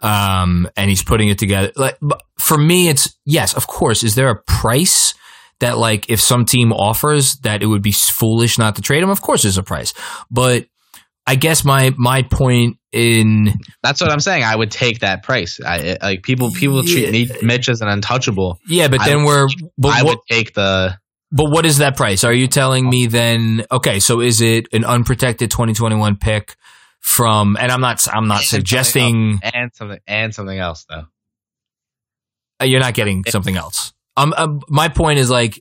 Um, and he's putting it together. Like for me, it's yes, of course. Is there a price? That like if some team offers that it would be foolish not to trade him, of course there's a price. But I guess my my point in That's what I'm saying. I would take that price. I like people people treat me, Mitch as an untouchable. yeah, but I then would- we're but I what, would take the But what is that price? Are you telling me then? Okay, so is it an unprotected 2021 pick from? And I'm not. I'm not And something suggesting and something and something else though. uh, you're not getting something else. Um, um, my point is like,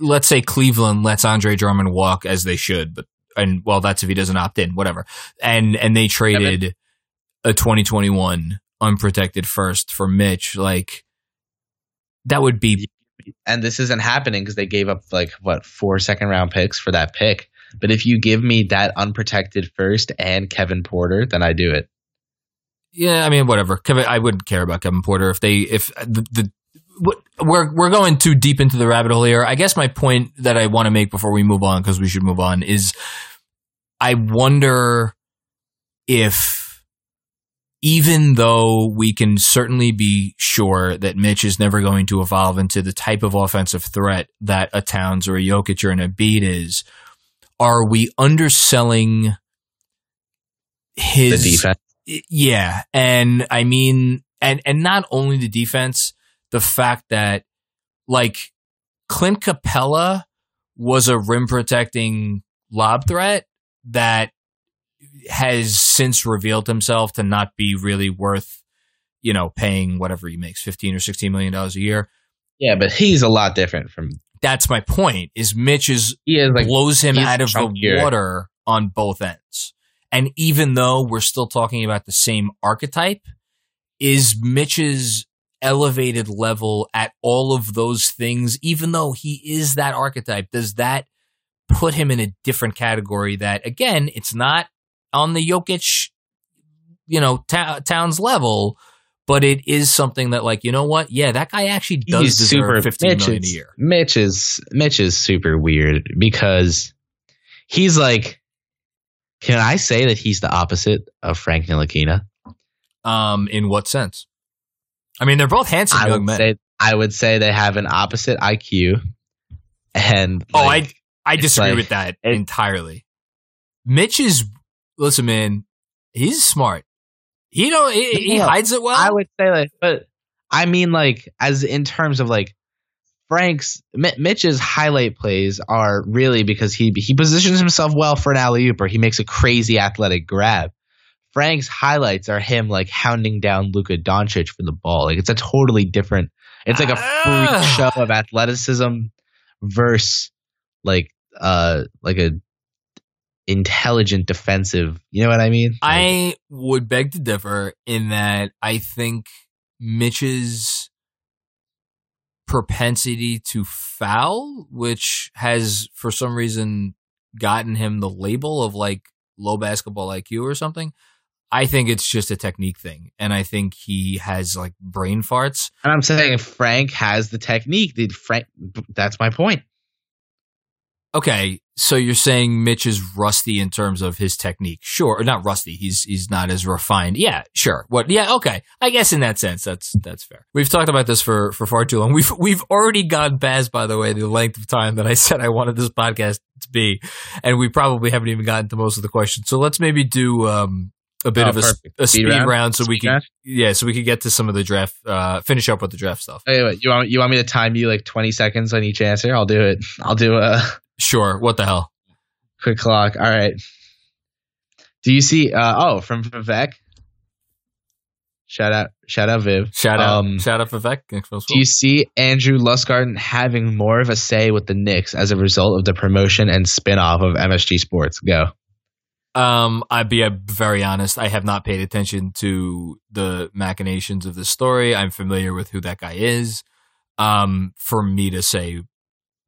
let's say Cleveland lets Andre Drummond walk as they should, but and well, that's if he doesn't opt in, whatever. And and they traded a 2021 unprotected first for Mitch. Like that would be and this isn't happening because they gave up like what four second round picks for that pick. But if you give me that unprotected first and Kevin Porter, then I do it. Yeah, I mean, whatever. Kevin, I wouldn't care about Kevin Porter if they if the, the we're we're going too deep into the rabbit hole here. I guess my point that I want to make before we move on because we should move on is I wonder if even though we can certainly be sure that Mitch is never going to evolve into the type of offensive threat that a Towns or a Jokic or an Embiid is, are we underselling The his defense. yeah, and I mean, and and not only the defense, the fact that like Clint Capela was a rim protecting lob threat that has since revealed himself to not be really worth, you know, paying whatever he makes, 15 or 16 million dollars a year. Yeah, but he's a lot different from. That's my point. Is Mitch is He is like blows him out of the water on both ends. And even though we're still talking about the same archetype, is Mitch's elevated level at all of those things, even though he is that archetype, does that put him in a different category that, again, it's not on the Jokic, you know, ta- Towns level, but it is something that, like, you know what? Yeah, that guy actually does he's deserve super. fifteen Mitch million a is, year. Mitch is Mitch is super weird because he's like. Can I say that he's the opposite of Frank Ntilikina? Um, in what sense? I mean, they're both handsome I young would men. say I would say they have an opposite IQ, and oh, like, I I disagree like- with that it- entirely. Mitch is listen, man. He's smart. He don't. He, he Yeah, hides it well. I would say like, but I mean like as in terms of like Frank's Mitch's highlight plays are really because he he positions himself well for an alley oop or he makes a crazy athletic grab. Frank's highlights are him like hounding down Luka Doncic for the ball. Like it's a totally different. It's like a freak Ah. show of athleticism versus like uh like a intelligent defensive. You know what I mean? Like, I would beg to differ in that I think Mitch's propensity to foul, which has for some reason gotten him the label of like low basketball IQ or something. I think it's just a technique thing. And I think he has like brain farts. And I'm saying Frank has the technique. Did Frank? That's my point. Okay, so you're saying Mitch is rusty in terms of his technique. Sure, or not rusty. He's he's not as refined. Yeah, sure. What? Yeah, okay. I guess in that sense, that's that's fair. We've talked about this for for far too long. We've we've already gone past, by the way, the length of time that I said I wanted this podcast to be, and we probably haven't even gotten to most of the questions. So let's maybe do um a bit Oh, of a, a Speed speed, round? round, so we Speed can round? yeah, so we could get to some of the draft. Uh, finish up with the draft stuff. Wait, you want you want me to time you like 20 seconds on each answer? I'll do it. I'll do a <laughs> Sure. What the hell? quick clock. All right. Do you see? Uh, oh, from Vivek. Shout out! Shout out, Viv. Shout out! Um, shout out Vivek. Thanks for the Do you see Andrew Lustgarten having more of a say with the Knicks as a result of the promotion and spin-off of MSG Sports? Go. Um, I'd be uh, very honest. I have not paid attention to the machinations of this story. I'm familiar with who that guy is. Um, for me to say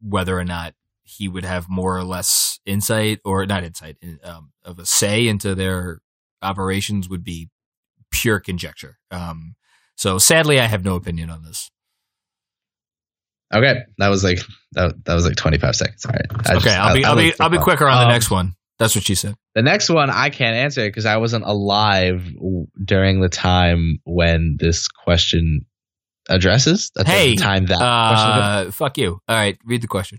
whether or not he would have more or less insight or not insight um, of a say into their operations would be pure conjecture. Um, so sadly, I have no opinion on this. Okay, that was like that, that was like 25 seconds. All right. I okay, just- I'll be I I'll be I'll be quicker on the Um, next one. That's what she said. The next one I can't answer because I wasn't alive w- during the time when this question addresses. At the Hey, time that Uh, fuck you. All right, read the question.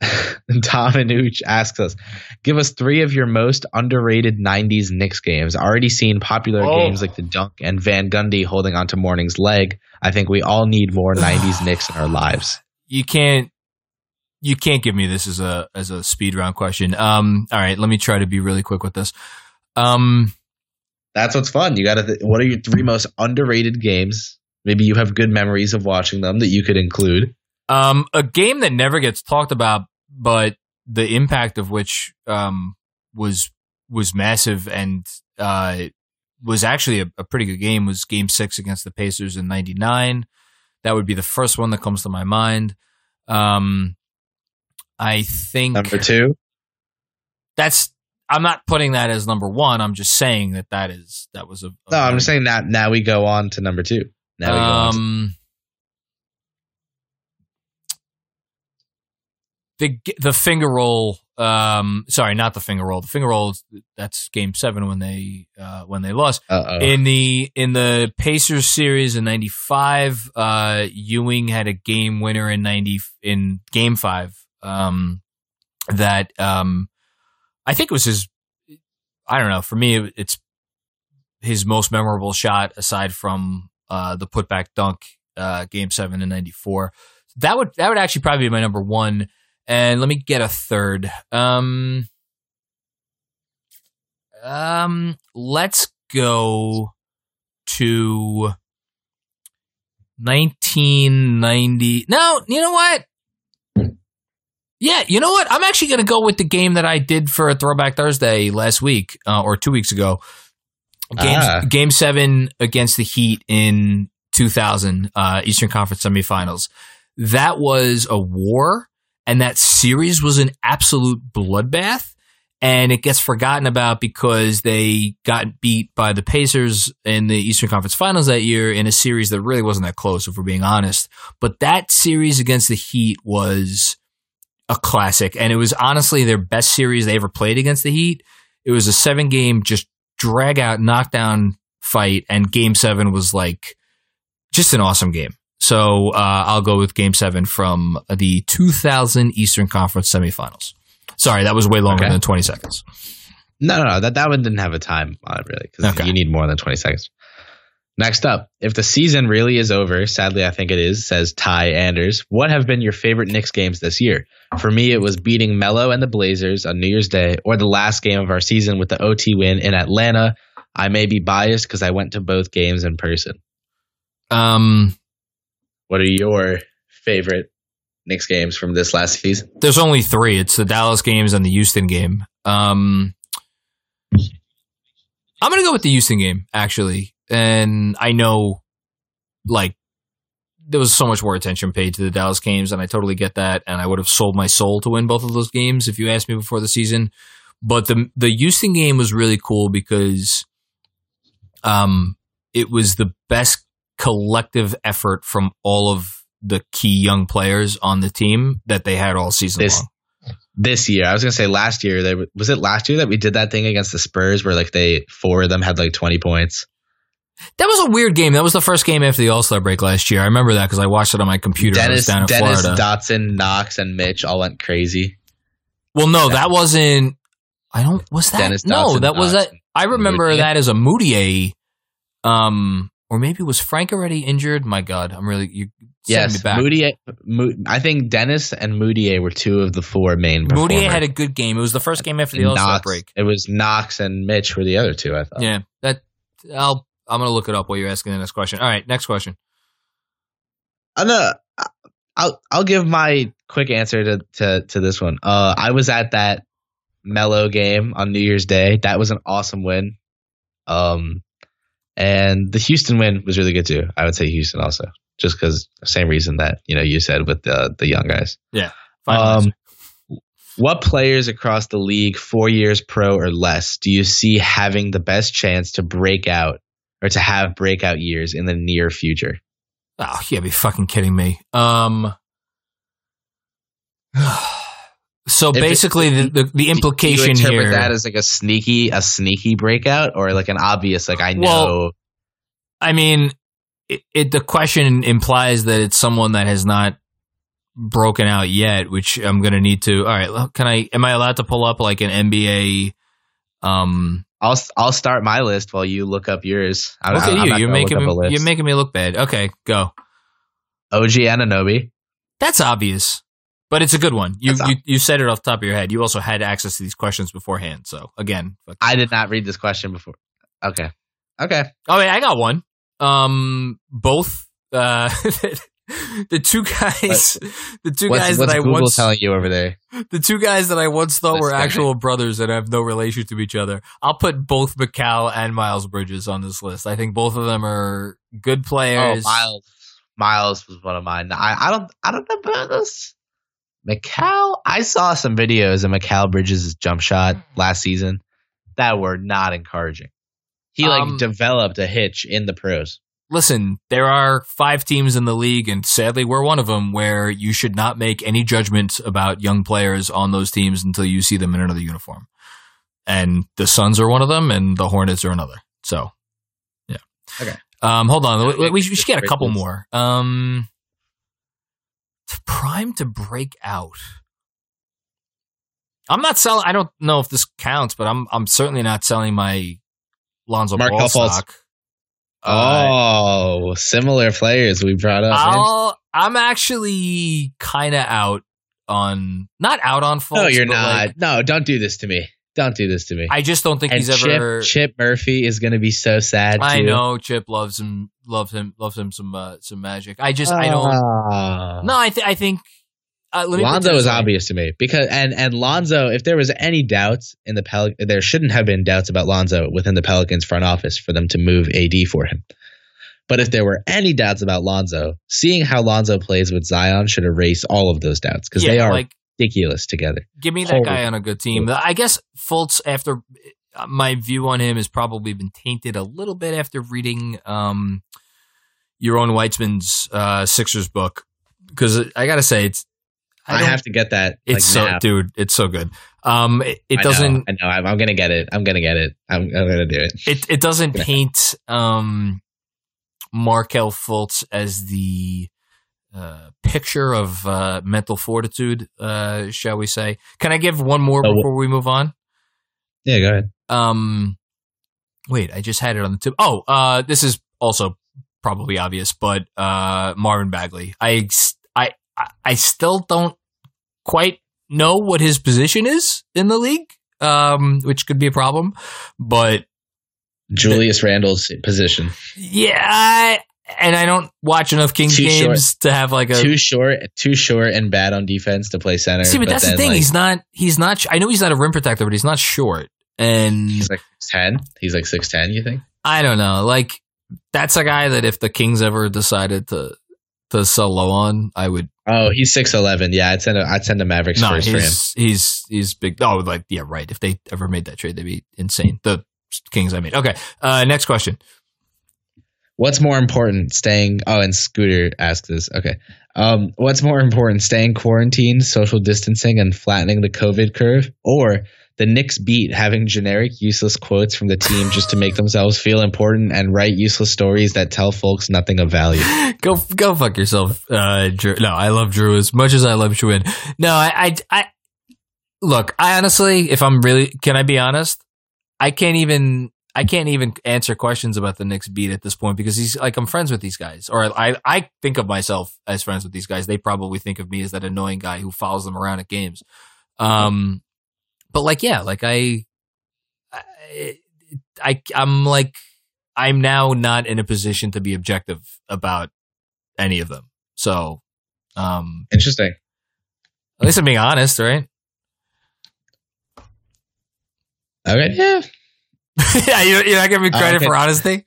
<laughs> question. Tom and Ooch asks us, "Give us three of your most underrated '90s Knicks games. Already seen popular Oh. games like the dunk and Van Gundy holding onto Mourning's leg. I think we all need more '90s Knicks in our lives." you can't you can't give me this as a as a speed round question. Um, all right, let me try to be really quick with this. Um, That's what's fun. You got to. Th- what are your three most underrated games? Maybe you have good memories of watching them that you could include. um, a game that never gets talked about, but the impact of which um was was massive and uh was actually a, a pretty good game. Was Game Six against the Pacers in '99. That would be the first one that comes to my mind. Um, I think Number two. that's I'm not putting that as number one. I'm just saying that that is that was a. a No, I'm just saying that now we go on to number two. Now we go on to- Um, the the finger roll. Um, sorry, not the finger roll. The finger roll. That's Game Seven when they uh, when they lost Uh-oh. in the in the Pacers series in '95. Uh, Ewing had a game winner in ninety in Game Five. Um, that um, I think it was his. I don't know. For me, it's his most memorable shot aside from uh, the putback dunk, uh, Game Seven in '94. That would that would actually probably be my number one. And let me get a third. Um, Um, let's go to 1990. No, you know what? Yeah, you know what? I'm actually going to go with the game that I did for a Throwback Thursday last week uh, or two weeks ago. Game, Ah. game seven against the Heat in 2000 uh, Eastern Conference semifinals. That was a war, and that series was an absolute bloodbath. And it gets forgotten about because they got beat by the Pacers in the Eastern Conference Finals that year in a series that really wasn't that close, if we're being honest. But that series against the Heat was a classic, and it was honestly their best series they ever played against the Heat. It was a seven game, just drag out, knockdown fight, and game seven was like just an awesome game. So uh, I'll go with game seven from the 2000 Eastern Conference semifinals. Sorry, that was way longer Okay. than 20 seconds. No, no, no. That that one didn't have a time on it really because Okay. you need more than twenty seconds. Next up, if the season really is over, sadly I think it is, says Ty Anders. What have been your favorite Knicks games this year? For me, it was beating Melo and the Blazers on New Year's Day, or the last game of our season with the OT win in Atlanta. I may be biased because I went to both games in person. Um, What are your favorite Knicks games from this last season? there's only three. It's the Dallas games and the Houston game. Um, I'm gonna go with the Houston game actually, and I know, like, there was so much more attention paid to the Dallas games, and I totally get that. And I would have sold my soul to win both of those games if you asked me before the season. But the the Houston game was really cool because, um, it was the best collective effort from all of the key young players on the team that they had all season This- long. This year, I was gonna say last year. They, was it last year that we did that thing against the Spurs where like they four of them had like twenty points? That was a weird game. That was the first game after the All Star break last year. I remember that because I watched it on my computer. Dennis, down in Dennis Florida. Dotson, Knox, and Mitch all went crazy. well, no, that wasn't. I don't. Was that? Dennis no, Dotson, that was Knox, that. I remember Mudiay. that as a Mudiay. Um, or maybe was Frank already injured? My God, I'm really you. Yes, me back. Moody. Mo- I think Dennis and Mudiay were two of the four main. Mudiay performers. had a good game. It was the first game after the All Star break. It was Knox and Mitch were the other two. I thought. Yeah, that. I'll. I'm gonna look it up while you're asking the next question. All right, next question. I'm gonna, I'll I'll give my quick answer to to to this one. Uh, I was at that Melo game on New Year's Day. That was an awesome win. Um, and the Houston win was really good too. I would say Houston also, just because same reason that you know you said with the the young guys. Answer. Um, what players across the league, four years pro or less, do you see having the best chance to break out or to have breakout years in the near future? Oh, you gotta be fucking kidding me. Um. <sighs> So basically, the, the, the Do you implication interpret here. that is like a sneaky, a sneaky breakout, or like an obvious, like I know. Well, I mean, it, it. The question implies that it's someone that has not broken out yet, which I'm gonna need to. All right, can I? Am I allowed to pull up like an NBA? Um, I'll I'll start my list while you look up yours. I, look I- at you. You're making me, you're making me look bad. Okay, go. OG Anunoby. That's obvious, but it's a good one. You That's you, you said it off the top of your head. You also had access to these questions beforehand. So again, fuck I did not read this question before. Okay, okay. Oh, wait, I got one. Um, both uh, <laughs> <laughs> the two guys, the two What's, guys what's that I Google once, telling you over there? the two guys that I once thought were actual brothers that have no relation to each other. I'll put both Mikal and Miles Bridges on this list. I think both of them are good Oh, players. Miles. Miles was one of mine. I, I don't I don't know about this. Mikal. I saw some videos of Mikal Bridges' jump shot last season that were not encouraging. He like Um, developed a hitch in the pros. Listen, there are five teams in the league, and sadly, we're one of them where you should not make any judgment about young players on those teams until you see them in another uniform. And the Suns are one of them, and the Hornets are another. So, yeah. Okay. Um, hold on. We, we- we should get a couple more. Um, prime to break out. I'm not selling. I don't know if this counts, but I'm I'm certainly not selling my Lonzo Mark Ball Huffles. stock. Uh, oh, similar players we brought up. I'll, I'm actually kind of out on not out on Fultz. No, you're not. like, no, don't do this to me. don't do this to me. I just don't think and he's Chip, ever. Chip Murphy is going to be so sad. I too. know Chip loves him, loves him, loves him some uh, some magic. I just I don't. Ah. No, I th- I think. Uh, Lonzo is obvious to me because and and Lonzo, if there was any doubts in the Pel, there shouldn't have been doubts about Lonzo within the Pelicans front office for them to move AD for him. But if there were any doubts about Lonzo, seeing how Lonzo plays with Zion should erase all of those doubts because Yeah, they are like ridiculous together. give me that Holy guy on a good team. I guess Fultz, after uh, my view on him has probably been tainted a little bit after reading um, Yaron Weitzman's uh, Sixers book because I gotta say it's. I, don't- have to get that. It's like, so, now. dude. It's so good. Um, it, it I doesn't. Know, I know. I'm, I'm gonna get it. I'm gonna get it. I'm, I'm gonna do it. it it doesn't paint um Markelle Fultz as the uh, picture of uh, mental fortitude, uh, shall we say? Can I give one more Oh, before we move on? Yeah, go ahead. Um, wait, I just had it on the tip. Oh, uh, this is also probably obvious, but uh, Marvin Bagley. I I still don't quite know what his position is in the league, um, which could be a problem, but Julius Randle's position. Yeah, I, and I don't watch enough Kings Too games to have like a. Too short, too short, and bad on defense to play center. See, but, that's the thing. like, he's not. He's not. I know he's not a rim protector, but he's not short. And He's like ten. He's like six ten. You think? I don't know. Like that's a guy that if the Kings ever decided to to sell low on, I would. Oh, he's six eleven. Yeah, I'd send. A, I'd send the Mavericks No, first for him. he's he's he's big. Oh, like yeah, right. If they ever made that trade, they'd be insane. The Kings I made. Okay. Uh, next question. What's more important, staying? Oh, and Scooter asked this. Okay. Um, what's more important, staying quarantined, social distancing, and flattening the COVID curve, or the Knicks beat having generic, useless quotes from the team just to make themselves feel important and write useless stories that tell folks nothing of value? <laughs> go go fuck yourself, uh, Drew. No, I love Drew as much as I love Chewin. No, I, I, I look. I honestly, if I'm really, can I be honest? I can't even. I can't even answer questions about the Knicks beat at this point because he's like I'm friends with these guys, or I I think of myself as friends with these guys. They probably think of me as that annoying guy who follows them around at games. Um, but like yeah, like I, I, I I'm like I'm now not in a position to be objective about any of them. So, um, Interesting. at least I'm being honest, right? Okay. Yeah. <laughs> yeah, you're, you're not giving me Uh, credit okay. for honesty.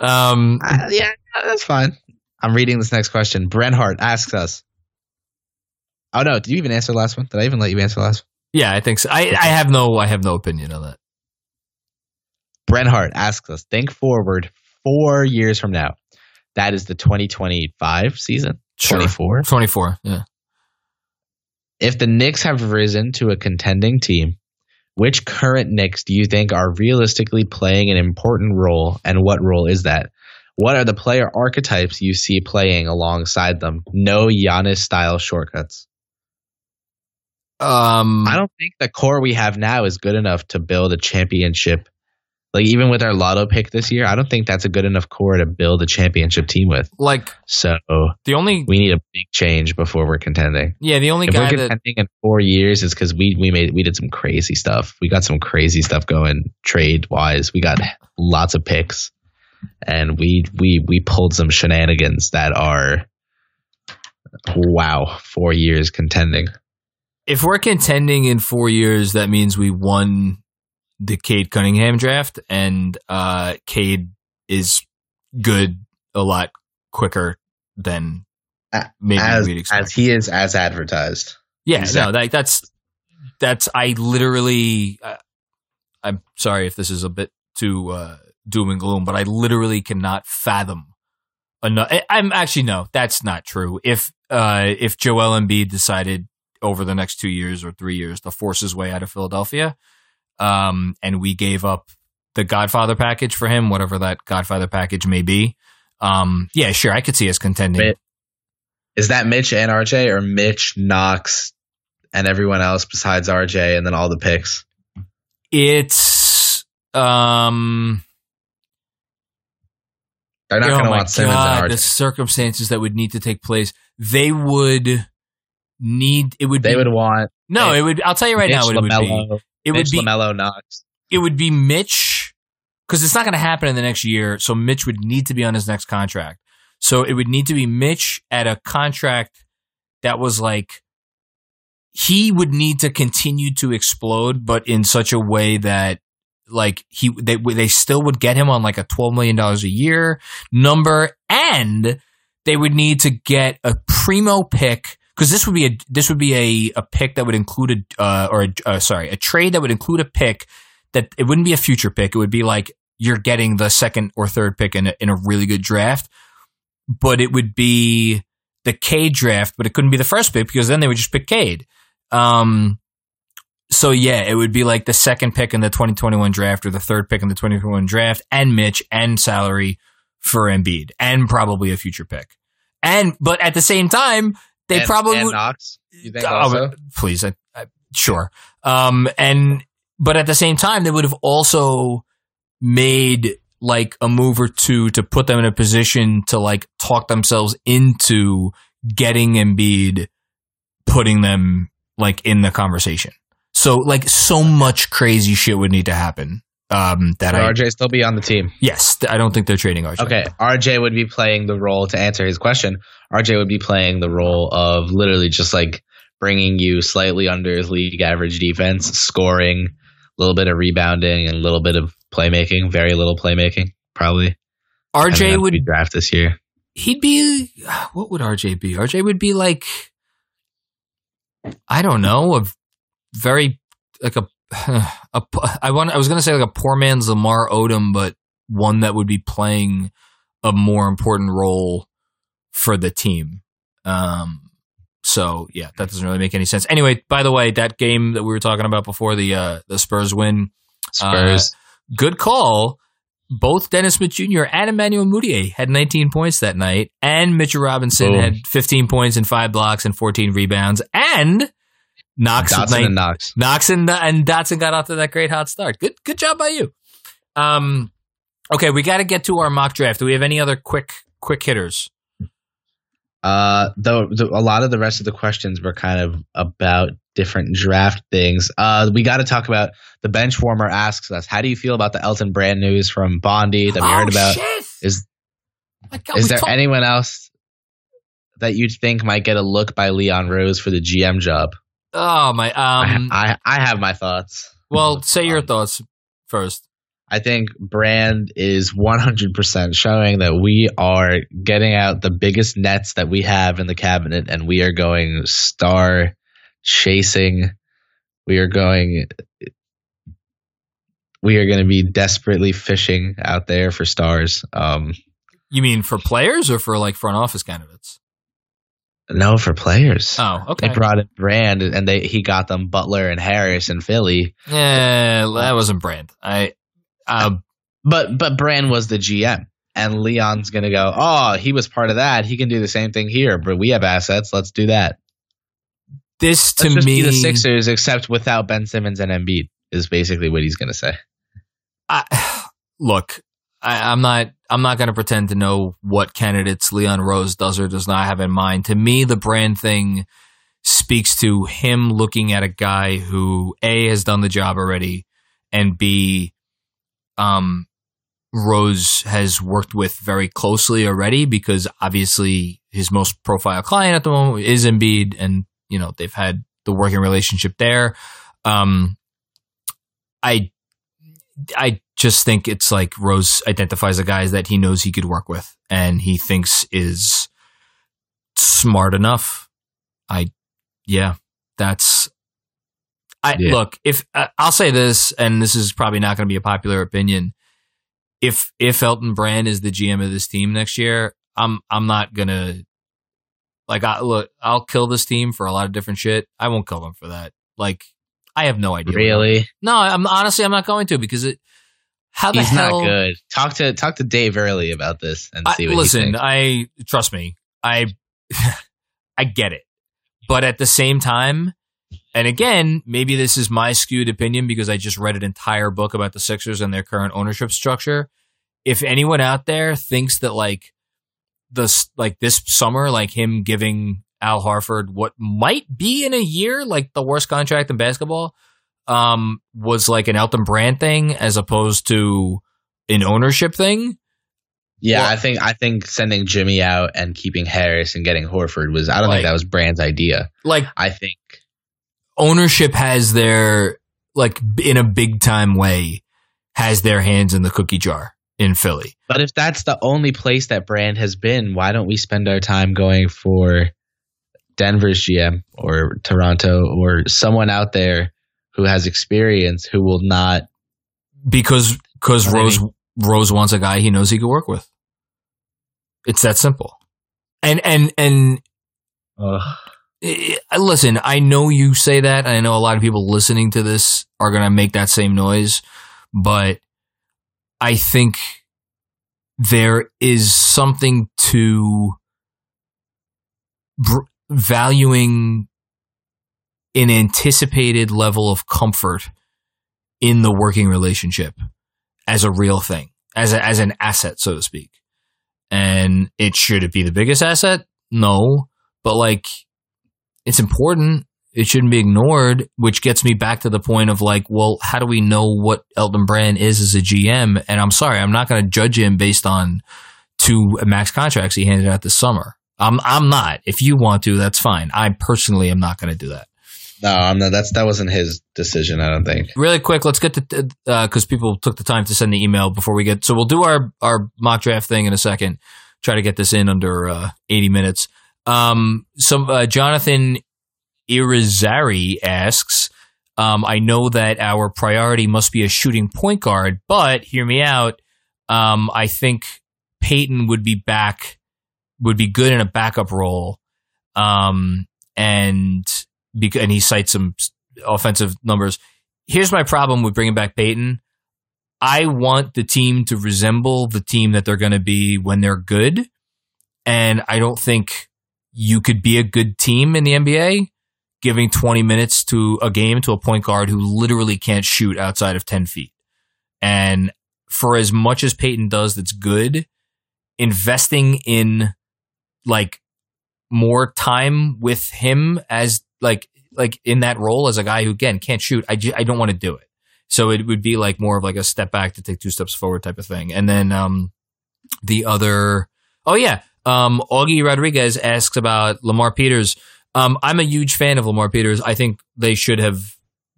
Um, Uh, yeah, that's fine. I'm reading this next question. Brent Hart asks us. Oh no! Did you even answer the last one? Did I even let you answer the last one? Yeah, I think so. I, I have no, I have no opinion on that. Brent Hart asks us. Think forward four years from now. That is the 2025 season. Sure. 24. 24. Yeah. If the Knicks have risen to a contending team, which current Knicks do you think are realistically playing an important role, and what role is that? What are the player archetypes you see playing alongside them? No Giannis style shortcuts. Um, I don't think the core we have now is good enough to build a championship. Like even with our lotto pick this year, I don't think that's a good enough core to build a championship team with. like So the only, we need a big change before we're contending. yeah, the only If we're guy that, contending in four years, is because we we made we did some crazy stuff. We got some crazy stuff going trade wise. We got lots of picks, and we we we pulled some shenanigans that are wow. Four years contending. If we're contending in four years, that means we won the Cade Cunningham draft, and uh, Cade is good a lot quicker than maybe as, we'd expect. as he is as advertised. yeah, exactly. no, like that's that's I literally. Uh, I'm sorry if this is a bit too uh, doom and gloom, but I literally cannot fathom. Enough, I- I'm actually no, that's not true. If uh, if Joel Embiid decided over the next two years or three years to force his way out of Philadelphia, um, and we gave up the Godfather package for him, whatever that Godfather package may be, um, yeah, sure, I could see us contending. Is that Mitch and RJ or Mitch, Knox, and everyone else besides RJ and then all the picks? It's um. They're not oh going to want Simmons God, the circumstances that would need to take place, they would need. It would They be would want no. It would. I'll tell you right Mitch, now. What it would be. LaMelo, it Mitch would be LaMelo Knox. it would be Mitch because it's not going to happen in the next year. So Mitch would need to be on his next contract. So it would need to be Mitch at a contract that was like he would need to continue to explode, but in such a way that like he they they still would get him on like a twelve million dollars a year number, and they would need to get a primo pick because this would be a this would be a, a pick that would include a uh, or a, uh, sorry a trade that would include a pick that it wouldn't be a future pick. It would be like you're getting the second or third pick in a, in a really good draft, but it would be the Cade draft, but it couldn't be the first pick because then they would just pick Cade. Um, so yeah, it would be like the second pick in the 2021 draft or the third pick in the 2021 draft and Mitch and salary for Embiid and probably a future pick. And, but at the same time, they and, probably and would, Knox. You think Oh, also? please, I, I, sure. Um, and but at the same time, they would have also made like a move or two to put them in a position to like talk themselves into getting Embiid, putting them like in the conversation. So like so much crazy shit would need to happen. Um, that Would I RJ still be on the team? yes, th- I don't think they're trading RJ. Okay, RJ would be playing the role to answer his question. RJ would be playing the role of literally just like bringing you slightly under his league average defense, scoring, a little bit of rebounding, and a little bit of playmaking. Very little playmaking, probably. RJ would we draft this year. he'd be what would RJ be? RJ would be like I don't know, a very like a <sighs> a I want I was gonna say like a poor man's Lamar Odom, but one that would be playing a more important role for the team. Um so yeah, that doesn't really make any sense. Anyway, by the way, that game that we were talking about before the uh the Spurs win, Spurs. good call. Both Dennis Smith Jr. and Emmanuel Mudiay had 19 points that night, and Mitchell Robinson Boom. had 15 points and five blocks and 14 rebounds, and Knox Dotson nine- and Knox. Knox and, and Dotson got off to that great hot start. Good, good job by you. Um, okay, we got to get to our mock draft. Do we have any other quick, quick hitters? Uh, though the, a lot of the rest of the questions were kind of about different draft things. Uh, we got to talk about the bench warmer asks us, "How do you feel about the Elton Brand news from Bondy that we heard about? Oh, shit. Is God, is there talked- anyone else that you think might get a look by Leon Rose for the GM job? Oh my. Um. I, I I have my thoughts. well, say your thoughts first. I think Brand is 100% showing that we are getting out the biggest nets that we have in the cabinet and we are going star chasing. We are going we are going to be desperately fishing out there for stars. Um You mean for players or for like front office candidates? No for players. Oh, okay. They brought in Brand and they he got them Butler and Harris and Philly. Yeah, that wasn't Brand. I. Um. But but Brand was the GM. And Leon's gonna go, oh, he was part of that. He can do the same thing here, but we have assets. Let's do that. This to me, the Sixers, except without Ben Simmons and Embiid, is basically what he's gonna say. I, <sighs> look, I, I'm not. I'm not going to pretend to know what candidates Leon Rose does or does not have in mind. To me, the brand thing speaks to him looking at a guy who a has done the job already, and b, um, Rose has worked with very closely already because obviously his most profile client at the moment is Embiid, and you know they've had the working relationship there. Um, I I just think it's like Rose identifies the guys that he knows he could work with and he thinks is smart enough. I, yeah, that's, I Yeah. look, if uh, I'll say this, and this is probably not going to be a popular opinion. If, if Elton Brand is the GM of this team next year, I'm, I'm not going to, like, I look, I'll kill this team for a lot of different shit. I won't kill them for that. Like, I have no idea. Really? no, I'm honestly I'm not going to because it. How the He's hell? not good. Talk to talk to Dave early about this and I, see what listen. I trust me. I <laughs> I get it, but at the same time, and again, maybe this is my skewed opinion because I just read an entire book about the Sixers and their current ownership structure. If anyone out there thinks that like this like this summer, like him giving Al Horford what might be in a year like the worst contract in basketball, um, was like an Elton Brand thing as opposed to an ownership thing. Yeah, Well- I think I think sending Jimmy out and keeping Harris and getting Horford was I don't Like- think that was Brand's idea. Like I think ownership has their like in a big time way has their hands in the cookie jar in Philly. But if that's the only place that Brand has been, why don't we spend our time going for Denver's GM or Toronto or someone out there who has experience who will not because because. Rose Rose wants a guy he knows he can work with. It's that simple. And and and eh, listen, I know you say that. I know a lot of people listening to this are going to make that same noise, but I think there is something to br- valuing an anticipated level of comfort in the working relationship as a real thing, as a, as an asset, so to speak. And it should it be the biggest asset? No, but like it's important. It shouldn't be ignored, which gets me back to the point of like, well, how do we know what Elton Brand is as a GM? And I'm sorry, I'm not going to judge him based on two max contracts he handed out this summer. I'm I'm not. If you want to, that's fine. I personally am not going to do that. No, I'm not that's that wasn't his decision, I don't think. Really quick, let's get to because people took the time to send the email before we get. So we'll do our our mock draft thing in a second. Try to get this in under uh, 80 minutes. Um, some uh, Jonathan Irizarry asks, um, I know that our priority must be a shooting point guard, but hear me out. Um, I think Payton would be back, would be good in a backup role. Um, and and he cites some offensive numbers. Here's my problem with bringing back Payton. I want the team to resemble the team that they're going to be when they're good. And I don't think you could be a good team in the NBA giving 20 minutes to a game to a point guard who literally can't shoot outside of 10 feet. And for as much as Payton does that's good, investing in like more time with him as like like in that role as a guy who again can't shoot, I, ju- I don't want to do it. So it would be like more of like a step back to take two steps forward type of thing. And then um the other oh yeah, um Augie Rodriguez asks about Lamar Peters. Um I'm a huge fan of Lamar Peters. I think they should have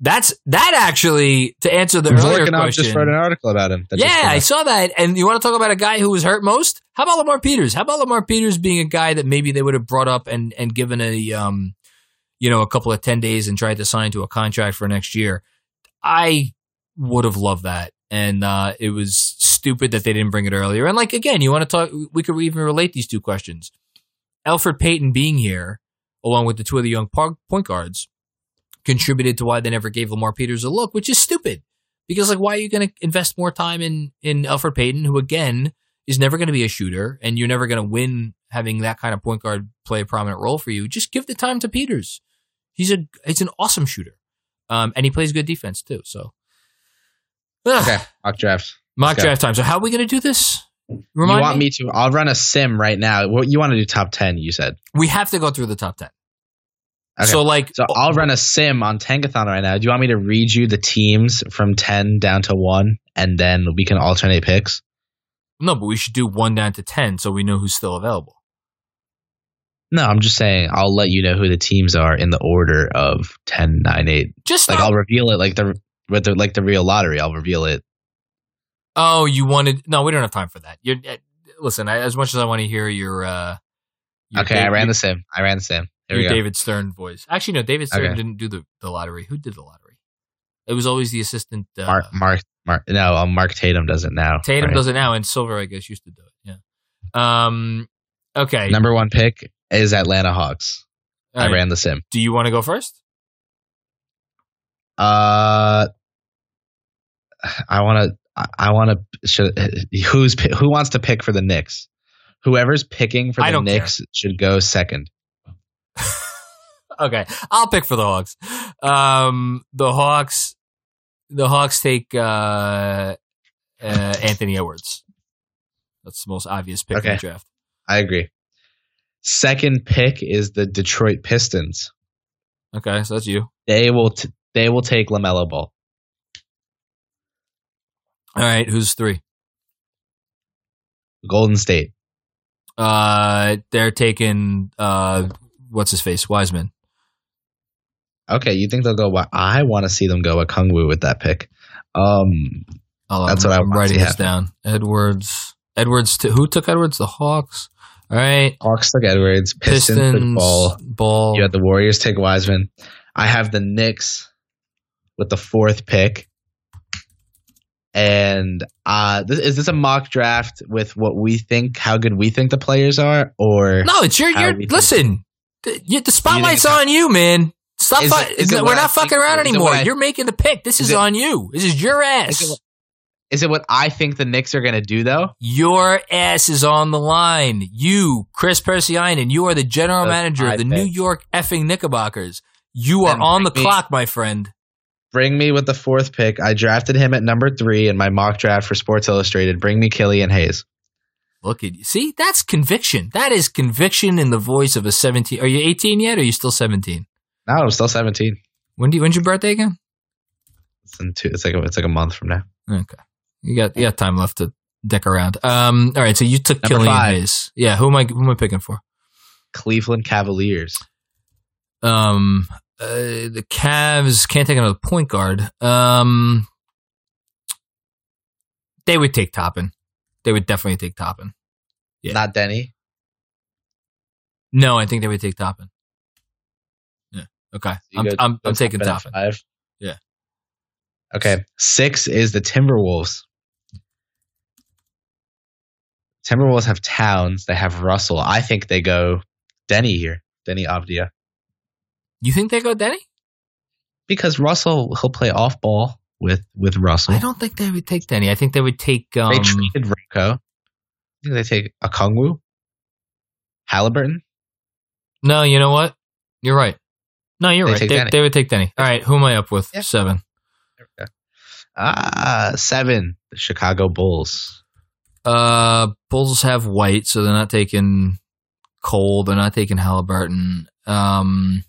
that's that actually to answer the earlier Vorkanov question. just wrote an article about him. that Yeah, I saw that. And you want to talk about a guy who was hurt most? How about Lamar Peters? How about Lamar Peters being a guy that maybe they would have brought up and and given a um, you know, a couple of ten days and tried to sign to a contract for next year? I would have loved that, and uh, it was stupid that they didn't bring it earlier. And like again, you want to talk? We could even relate these two questions. Alfred Payton being here, along with the two of the young point guards, contributed to why they never gave Lamar Peters a look, which is stupid. Because like, why are you going to invest more time in in Alfred Payton, who again is never going to be a shooter, and you're never going to win having that kind of point guard play a prominent role for you? Just give the time to Peters. He's a he's an awesome shooter, um, and he plays good defense too. So, Ugh, Okay, mock draft. mock draft time. So, how are we going to do this? You Remind want me to? I'll run a sim right now. What you want to do? Top ten? You said. We have to go through the top ten. Okay. So, like, So I'll run a sim on Tankathon right now. Do you want me to read you the teams from ten down to one, and then we can alternate picks? No, but we should do one down to ten so we know who's still available. No, I'm just saying I'll let you know who the teams are in the order of 10, 9, 8. Just Like not- I'll reveal it like the with the like the real lottery. I'll reveal it. Oh, you wanted? No, we don't have time for that. You're uh, listen. I, as much as I want to hear your, uh, your okay, I ran the sim. I ran the sim. Here we your go. David Stern voice. Actually, no, David Stern Okay. didn't do the, the lottery. Who did the lottery? It was always the assistant. Uh, Mark, Mark, Mark. No, um, Mark Tatum does it now. Tatum Right. does it now, and Silver, I guess, used to do it. Yeah. Um. Okay. Number one pick is Atlanta Hawks. All I right. ran the sim. Do you want to go first? Uh, I want to. I want to. Should who's who wants to pick for the Knicks? Whoever's picking for the don't care. Knicks should go second. Okay, I'll pick for the Hawks. Um, the Hawks, the Hawks take uh, uh, Anthony Edwards. That's the most obvious pick in Okay. the draft. I agree. Second pick is the Detroit Pistons. Okay, so that's you. They will. T- they will take LaMelo Ball. All right, who's three? Golden State. Uh, they're taking uh, what's his face, Wiseman. Okay, you think they'll go? Wi- I want to see them go Okongwu with that pick. Um, Oh, That's I'm, what I'm writing this down. Edwards. Edwards. To, who took Edwards? The Hawks. All right. Hawks took Edwards. Pistons, Pistons. took Ball. Ball. You had the Warriors take Wiseman. I have the Knicks with the fourth pick. And uh, this, is this a mock draft with what we think, how good we think the players are, or No, it's your. Your listen, the, you, the spotlight's it's- on you, man. Stop. Is fu- it- is it we're what I not think- fucking around anymore. I- You're making the pick. This is, Is it- on you. This is your ass. Is it it what I think the Knicks are going to do though? Your ass is on the line. You, Chris Percy Persianen, you are the general That's manager of the pick. New York effing Knickerbockers. You are Then on the me- clock, my friend. Bring me with the fourth pick. I drafted him at number three in my mock draft for Sports Illustrated. Bring me Killian Hayes. Look at you. See, that's conviction. That is conviction in the voice of a 17. Are you 18 yet or are you still 17? No, I'm still 17. When do you, when's your birthday again? It's in two. It's like a, it's like a month from now. Okay. You got, you got time left to dick around. Um, all right. So you took Number Killian five. Hayes. Yeah. Who am I, who am I picking for? Cleveland Cavaliers. Um, uh, the Cavs can't take another point guard. Um, they would take Toppin. They would definitely take Toppin. Yeah. Not Deni. No, I think they would take Toppin. Okay. You I'm, go- I'm, I'm taking at Five. Yeah. Okay. Six is the Timberwolves. Timberwolves have Towns. They have Russell. I think they go Deni here. Deni Avdija. You think they go Deni? Because Russell he'll play off ball with with Russell. I don't think they would take Deni. I think they would take. Um, they traded Rico. I think they take Okongwu. Halliburton. no, you know what? You're right. No, you're They right. They, they would take Deni. All right. Who am I up with? Yeah. Seven. Ah, seven. The Chicago Bulls. Uh, Bulls have White, so they're not taking Cole. They're not taking Halliburton. Um,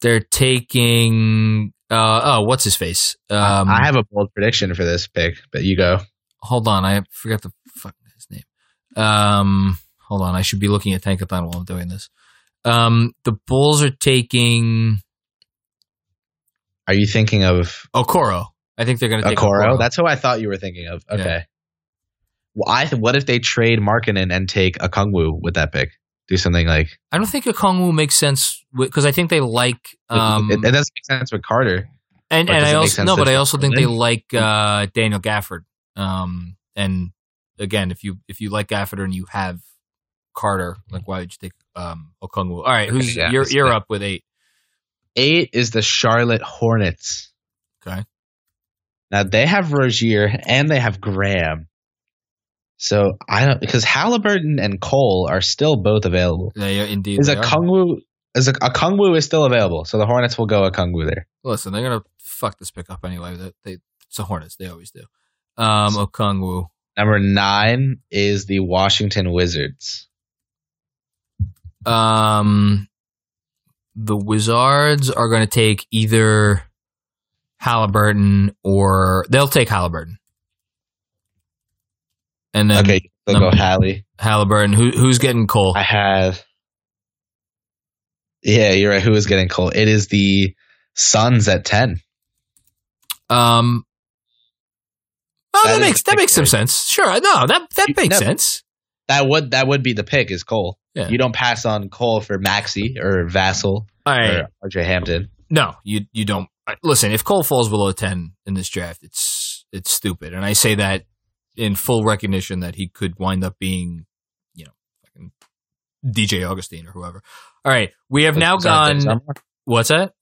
they're taking. Uh, oh, what's his face? Um, I have a bold prediction for this pick, but you go. hold on, I forgot the fuck his name. Um, hold on, I should be looking at Tankathon while I'm doing this. Um, the Bulls are taking Are you thinking of Okoro. I think they're going to take Okoro? That's who I thought you were thinking of. Okay. Yeah. Well, I what if they trade Markkanen and take Okongwu with that pick? Do something like I don't think Okongwu makes sense because I think they like um it, it doesn't make sense with Carter. and and I also sense no, but I also think they like uh Daniel Gafford. Um, and again, if you if you like Gafford and you have Carter, like why would you take um Okongwu? All right, who's yeah, you're you're up with eight. Eight is the Charlotte Hornets. Okay. Now they have Rozier and they have Graham. So I don't because Halliburton and Cole are still both available. Yeah, yeah indeed. Is a. Kungwu is a, Okongwu is still available, so the Hornets will go Okongwu there. Listen, they're gonna fuck this pick up anyway. They, they it's the Hornets. They always do. Um, Okongwu. Number nine is the Washington Wizards. Um, the Wizards are going to take either Halliburton or they'll take Halliburton. And then okay, they'll go Hallie. Halliburton. Who who's getting Cole? I have. Yeah, you're right. Who is getting Cole? It is the Suns at ten. Um. Oh, That that, makes that makes some sense. Sure, no, that that makes no. sense. That would that would be the pick is Cole. Yeah. You don't pass on Cole for Maxey or Vassell right, or RJ Hampton. no, you you don't. Listen, if Cole falls below ten in this draft, it's it's stupid, and I say that in full recognition that he could wind up being, you know, fucking DJ Augustin or whoever. All right, we have now There's there's gone. What's that?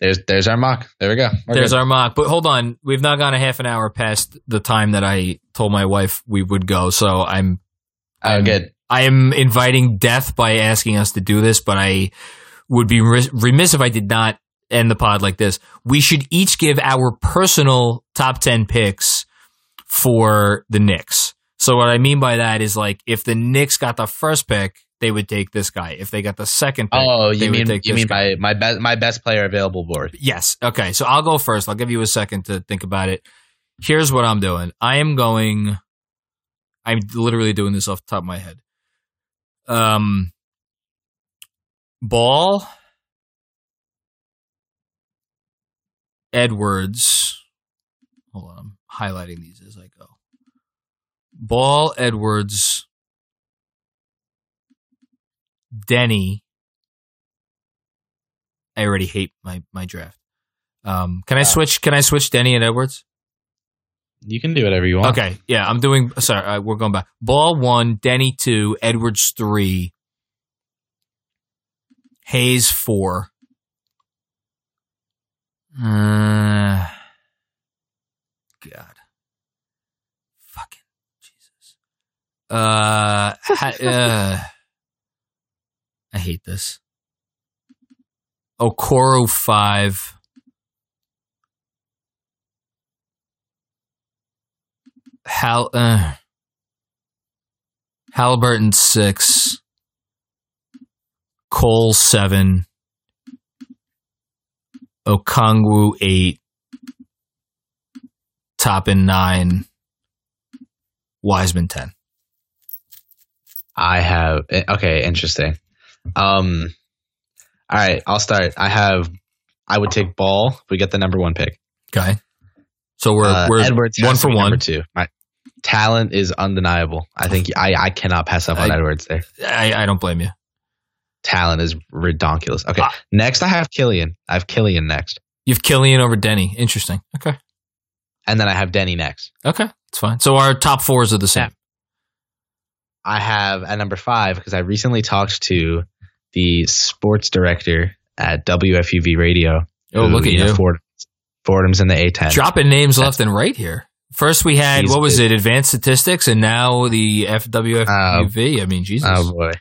There's there's our mock. There we go. We're There's good. our mock. But hold on, we've now gone a half an hour past the time that I told my wife we would go. So I'm oh, good. I am inviting death by asking us to do this, but I would be re- remiss if I did not end the pod like this. We should each give our personal top 10 picks for the Knicks. So what I mean by that is like if the Knicks got the first pick, they would take this guy. If they got the second pick, Oh, they you would mean take you this mean guy. my my best my best player available board? Yes. Okay. So I'll go first. I'll give you a second to think about it. Here's what I'm doing. I am going. I'm literally doing this off the top of my head. Um, ball. Edwards. Hold on. I'm highlighting these as I go. Ball, Edwards, Deni. I already hate my my draft. Um, can I switch? Can I switch Deni and Edwards? You can do whatever you want. Okay, yeah, I'm doing. Sorry, uh, we're going back. Ball one, Deni two, Edwards three, Hayes four. Uh, God, fucking Jesus. Uh, ha- <laughs> uh, I hate this. Okoro five. Hal uh, Halliburton six, Cole seven, Okongwu eight, Toppin nine, Wiseman ten. I have eh, okay, interesting. Um all right, I'll start. I have I would take ball if we get the number one pick. Okay, so we're Uh, we're Edwards one for one. Number two. My talent is undeniable. I think <laughs> I, I cannot pass up on I- Edwards there. I, I don't blame you. Talent is redonkulous. Okay. Ah. next I have Killian. I have Killian next. You've Killian over Deni. Interesting. Okay, And then I have Deni next. okay, it's fine. So our top fours are the same. I have at number five because I recently talked to the sports director at WFUV Radio. Oh, look at you. know, Ford, Fordham's in the A10. dropping names left and right here. First, we had what was it? Advanced statistics, and now the FWFUV. I mean, Jesus. Oh boy.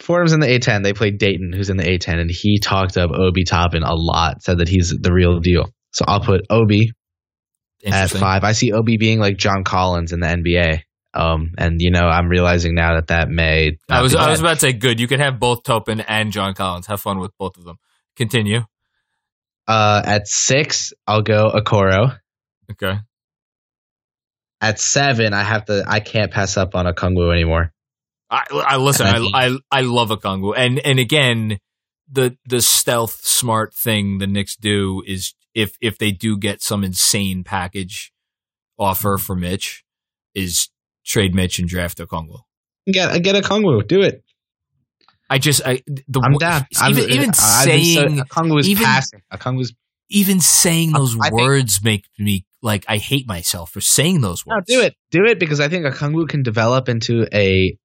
Fordham's in the A10. They played Dayton, who's in the A10, and he talked up Obi Toppin a lot. Said that he's the real deal. So I'll put Obi at five. I see Obi being like John Collins in the NBA. Um, and you know, I'm realizing now that that may. I was I was about to say good. You could have both Toppin and John Collins. Have fun with both of them. Continue. Uh, at six, I'll go Okoro. Okay. At seven, I have to. I can't pass up on Okongwu anymore. I, I listen. I I, I I love Okongwu, and and again, the the stealth smart thing the Knicks do is if if they do get some insane package offer mm-hmm. for Mitch, is trade Mitch and draft Okongwu. Get get Okongwu. Do it. I just I the I'm down. even even saying Okongwu is even- passing. Okongwu's even saying those I think- words make me like I hate myself for saying those No, words. do it. Do it because I think Okongwu can develop into a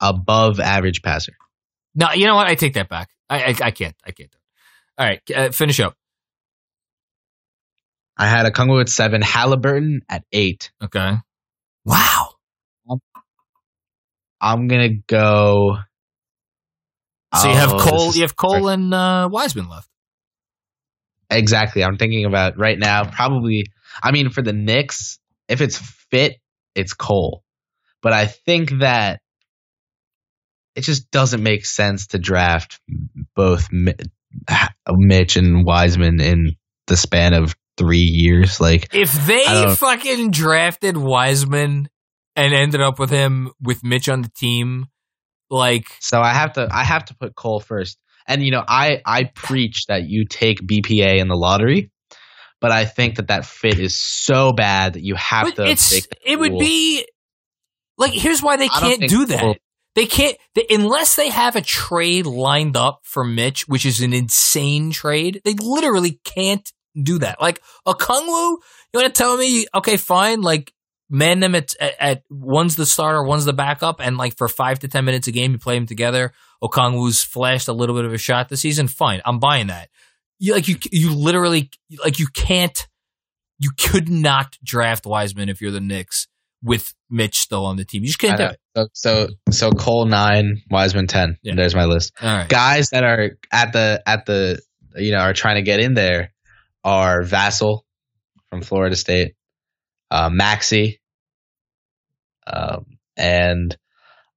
above average passer. No, you know what? I take that back. I I, I can't. I can't do it. All right, uh, finish up. I had Okongwu at seven, Halliburton at eight. Okay. Wow. I'm gonna go. So you have Oh, Cole. You have Cole and uh, Wiseman left. Exactly. I'm thinking about right now. Probably. I mean, for the Knicks, if it's fit, it's Cole. But I think that it just doesn't make sense to draft both Mitch and Wiseman in the span of three years. Like, If they fucking drafted Wiseman and ended up with him with Mitch on the team, like so I have to. I have to put Cole first. And you know, I I preach that you take BPA in the lottery. But I think that that fit is so bad that you have but to. it's it would be like here's why they can't do that. Cole- They can't they, unless they have a trade lined up for Mitch, which is an insane trade. They literally can't do that. Like Okongwu, you want to tell me? Okay, fine. Like man them at, at at one's the starter, one's the backup, and like for five to ten minutes a game, you play them together. Okongwu's flashed a little bit of a shot this season. Fine, I'm buying that. You like you you literally like you can't you could not draft Wiseman if you're the Knicks with Mitch still on the team. You just can't do it. So, so so Cole nine, Wiseman ten. Yeah. There's my list. Right. Guys that are at the at the you know are trying to get in there are Vassell from Florida State, uh, Maxey, um, and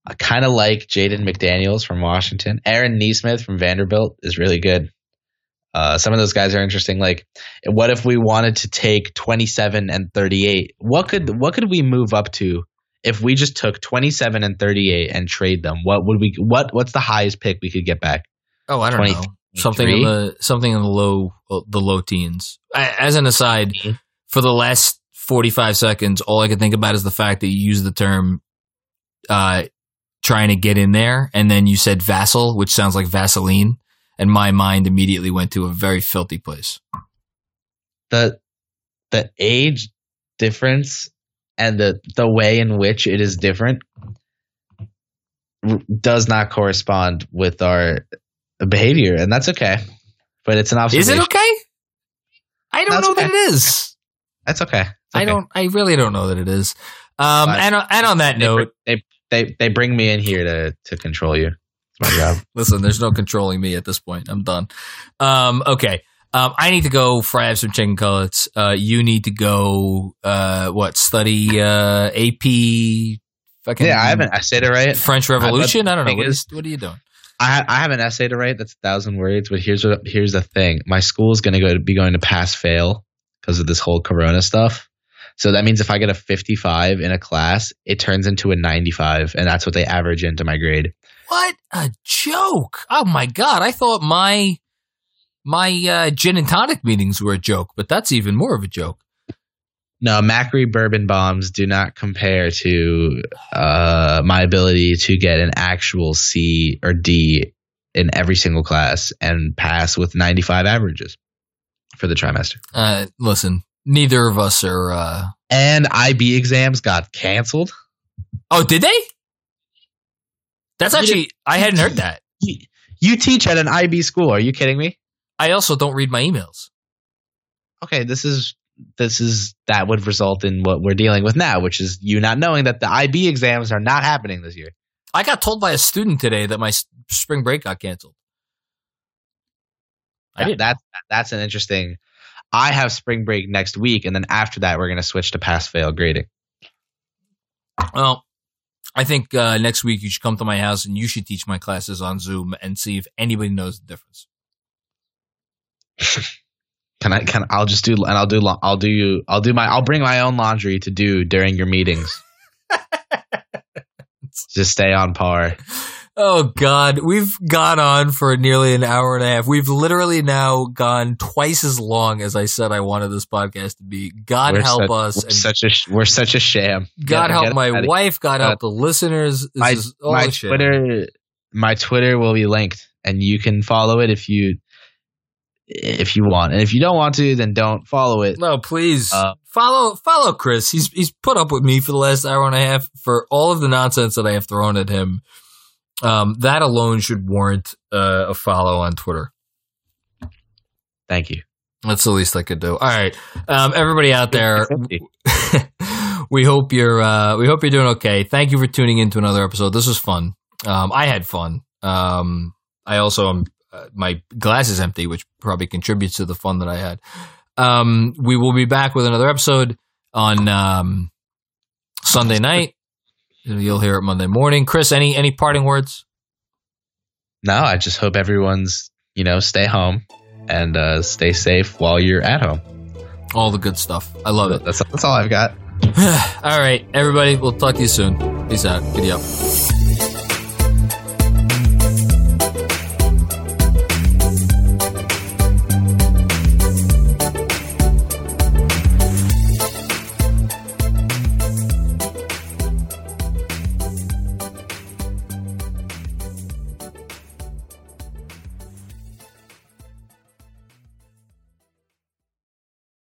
I kind of like Jaden McDaniels from Washington. Aaron Nesmith from Vanderbilt is really good. Uh, some of those guys are interesting. Like, what if we wanted to take 27 and 38? What could what could we move up to if we just took 27 and 38 and trade them? What would we what what's the highest pick we could get back? Oh, I don't 20 know. Something in the something in the low uh, the low teens. I, as an aside, Mhm. for the last forty five seconds, all I could think about is the fact that you used the term uh, trying to get in there, and then you said Vassell, which sounds like Vaseline, and my mind immediately went to a very filthy place. the the age difference and the the way in which it is different r- does not correspond with our behavior, and that's okay. But it's an obvious Is it okay? I don't That's know okay. that it is. That's okay. It's I don't. I really don't know that it is. Um, and and on that They, note, they they they bring me in here to to control you. My. <laughs> Listen, there's no controlling me at this point. I'm done. Um, okay. Um, I need to go fry up some chicken cutlets. Uh, you need to go, uh, what, study, uh, AP, fucking yeah, I have an essay to write. French Revolution? I don't know. What, is- what are you doing? I I have an essay to write that's a thousand words, but here's what here's the thing. My school is going to go to be going to pass fail because of this whole Corona stuff. So that means if I get a 55 in a class, it turns into a 95, and that's what they average into my grade. What a joke. Oh my God. I thought my, my, uh, gin and tonic meetings were a joke, but that's even more of a joke. No, Macri bourbon bombs do not compare to uh, my ability to get an actual C or D in every single class and pass with 95 averages for the trimester. Uh, listen, neither of us are, uh, And IB exams got canceled. oh, did they? That's actually, I hadn't heard that. You, you teach at an IB school. Are you kidding me? I also don't read my emails. Okay, this is this is that would result in what we're dealing with now, which is you not knowing that the IB exams are not happening this year. I got told by a student today that my spring break got canceled. I Yeah, did. That's that's an interesting. I have spring break next week, and then after that, we're going to switch to pass fail grading. Well, I think uh, next week you should come to my house and you should teach my classes on Zoom and see if anybody knows the difference. <laughs> Can I? Can I'll just do and I'll do I'll do you I'll do my I'll bring my own laundry to do during your meetings. <laughs> just stay on par. <laughs> Oh God, we've gone on for nearly an hour and a half. We've literally now gone twice as long as I said I wanted this podcast to be. God We're help such, us, We're such a we're such a sham. God help my wife. God help the listeners. This my is all my shit. Twitter my Twitter will be linked, and you can follow it if you if you want, and if you don't want to, then don't follow it. No, please Uh, follow follow Chris. He's he's put up with me for the last hour and a half for all of the nonsense that I have thrown at him. Um, that alone should warrant uh, a follow on Twitter. Thank you. That's the least I could do. All right, um, everybody out there, <laughs> <laughs> we hope you're uh, we hope you're doing okay. Thank you for tuning in to another episode. This was fun. Um, I had fun. Um, I also am uh, my glass is empty, which probably contributes to the fun that I had. Um, we will be back with another episode on um, Sunday night. You'll hear it Monday morning. Chris, any any parting words? No, I just hope everyone's you know stay home and uh, stay safe while you're at home. All the good stuff. I love it. That's that's all I've got. <sighs> all right, everybody. We'll talk to you soon. Peace out. Giddy up.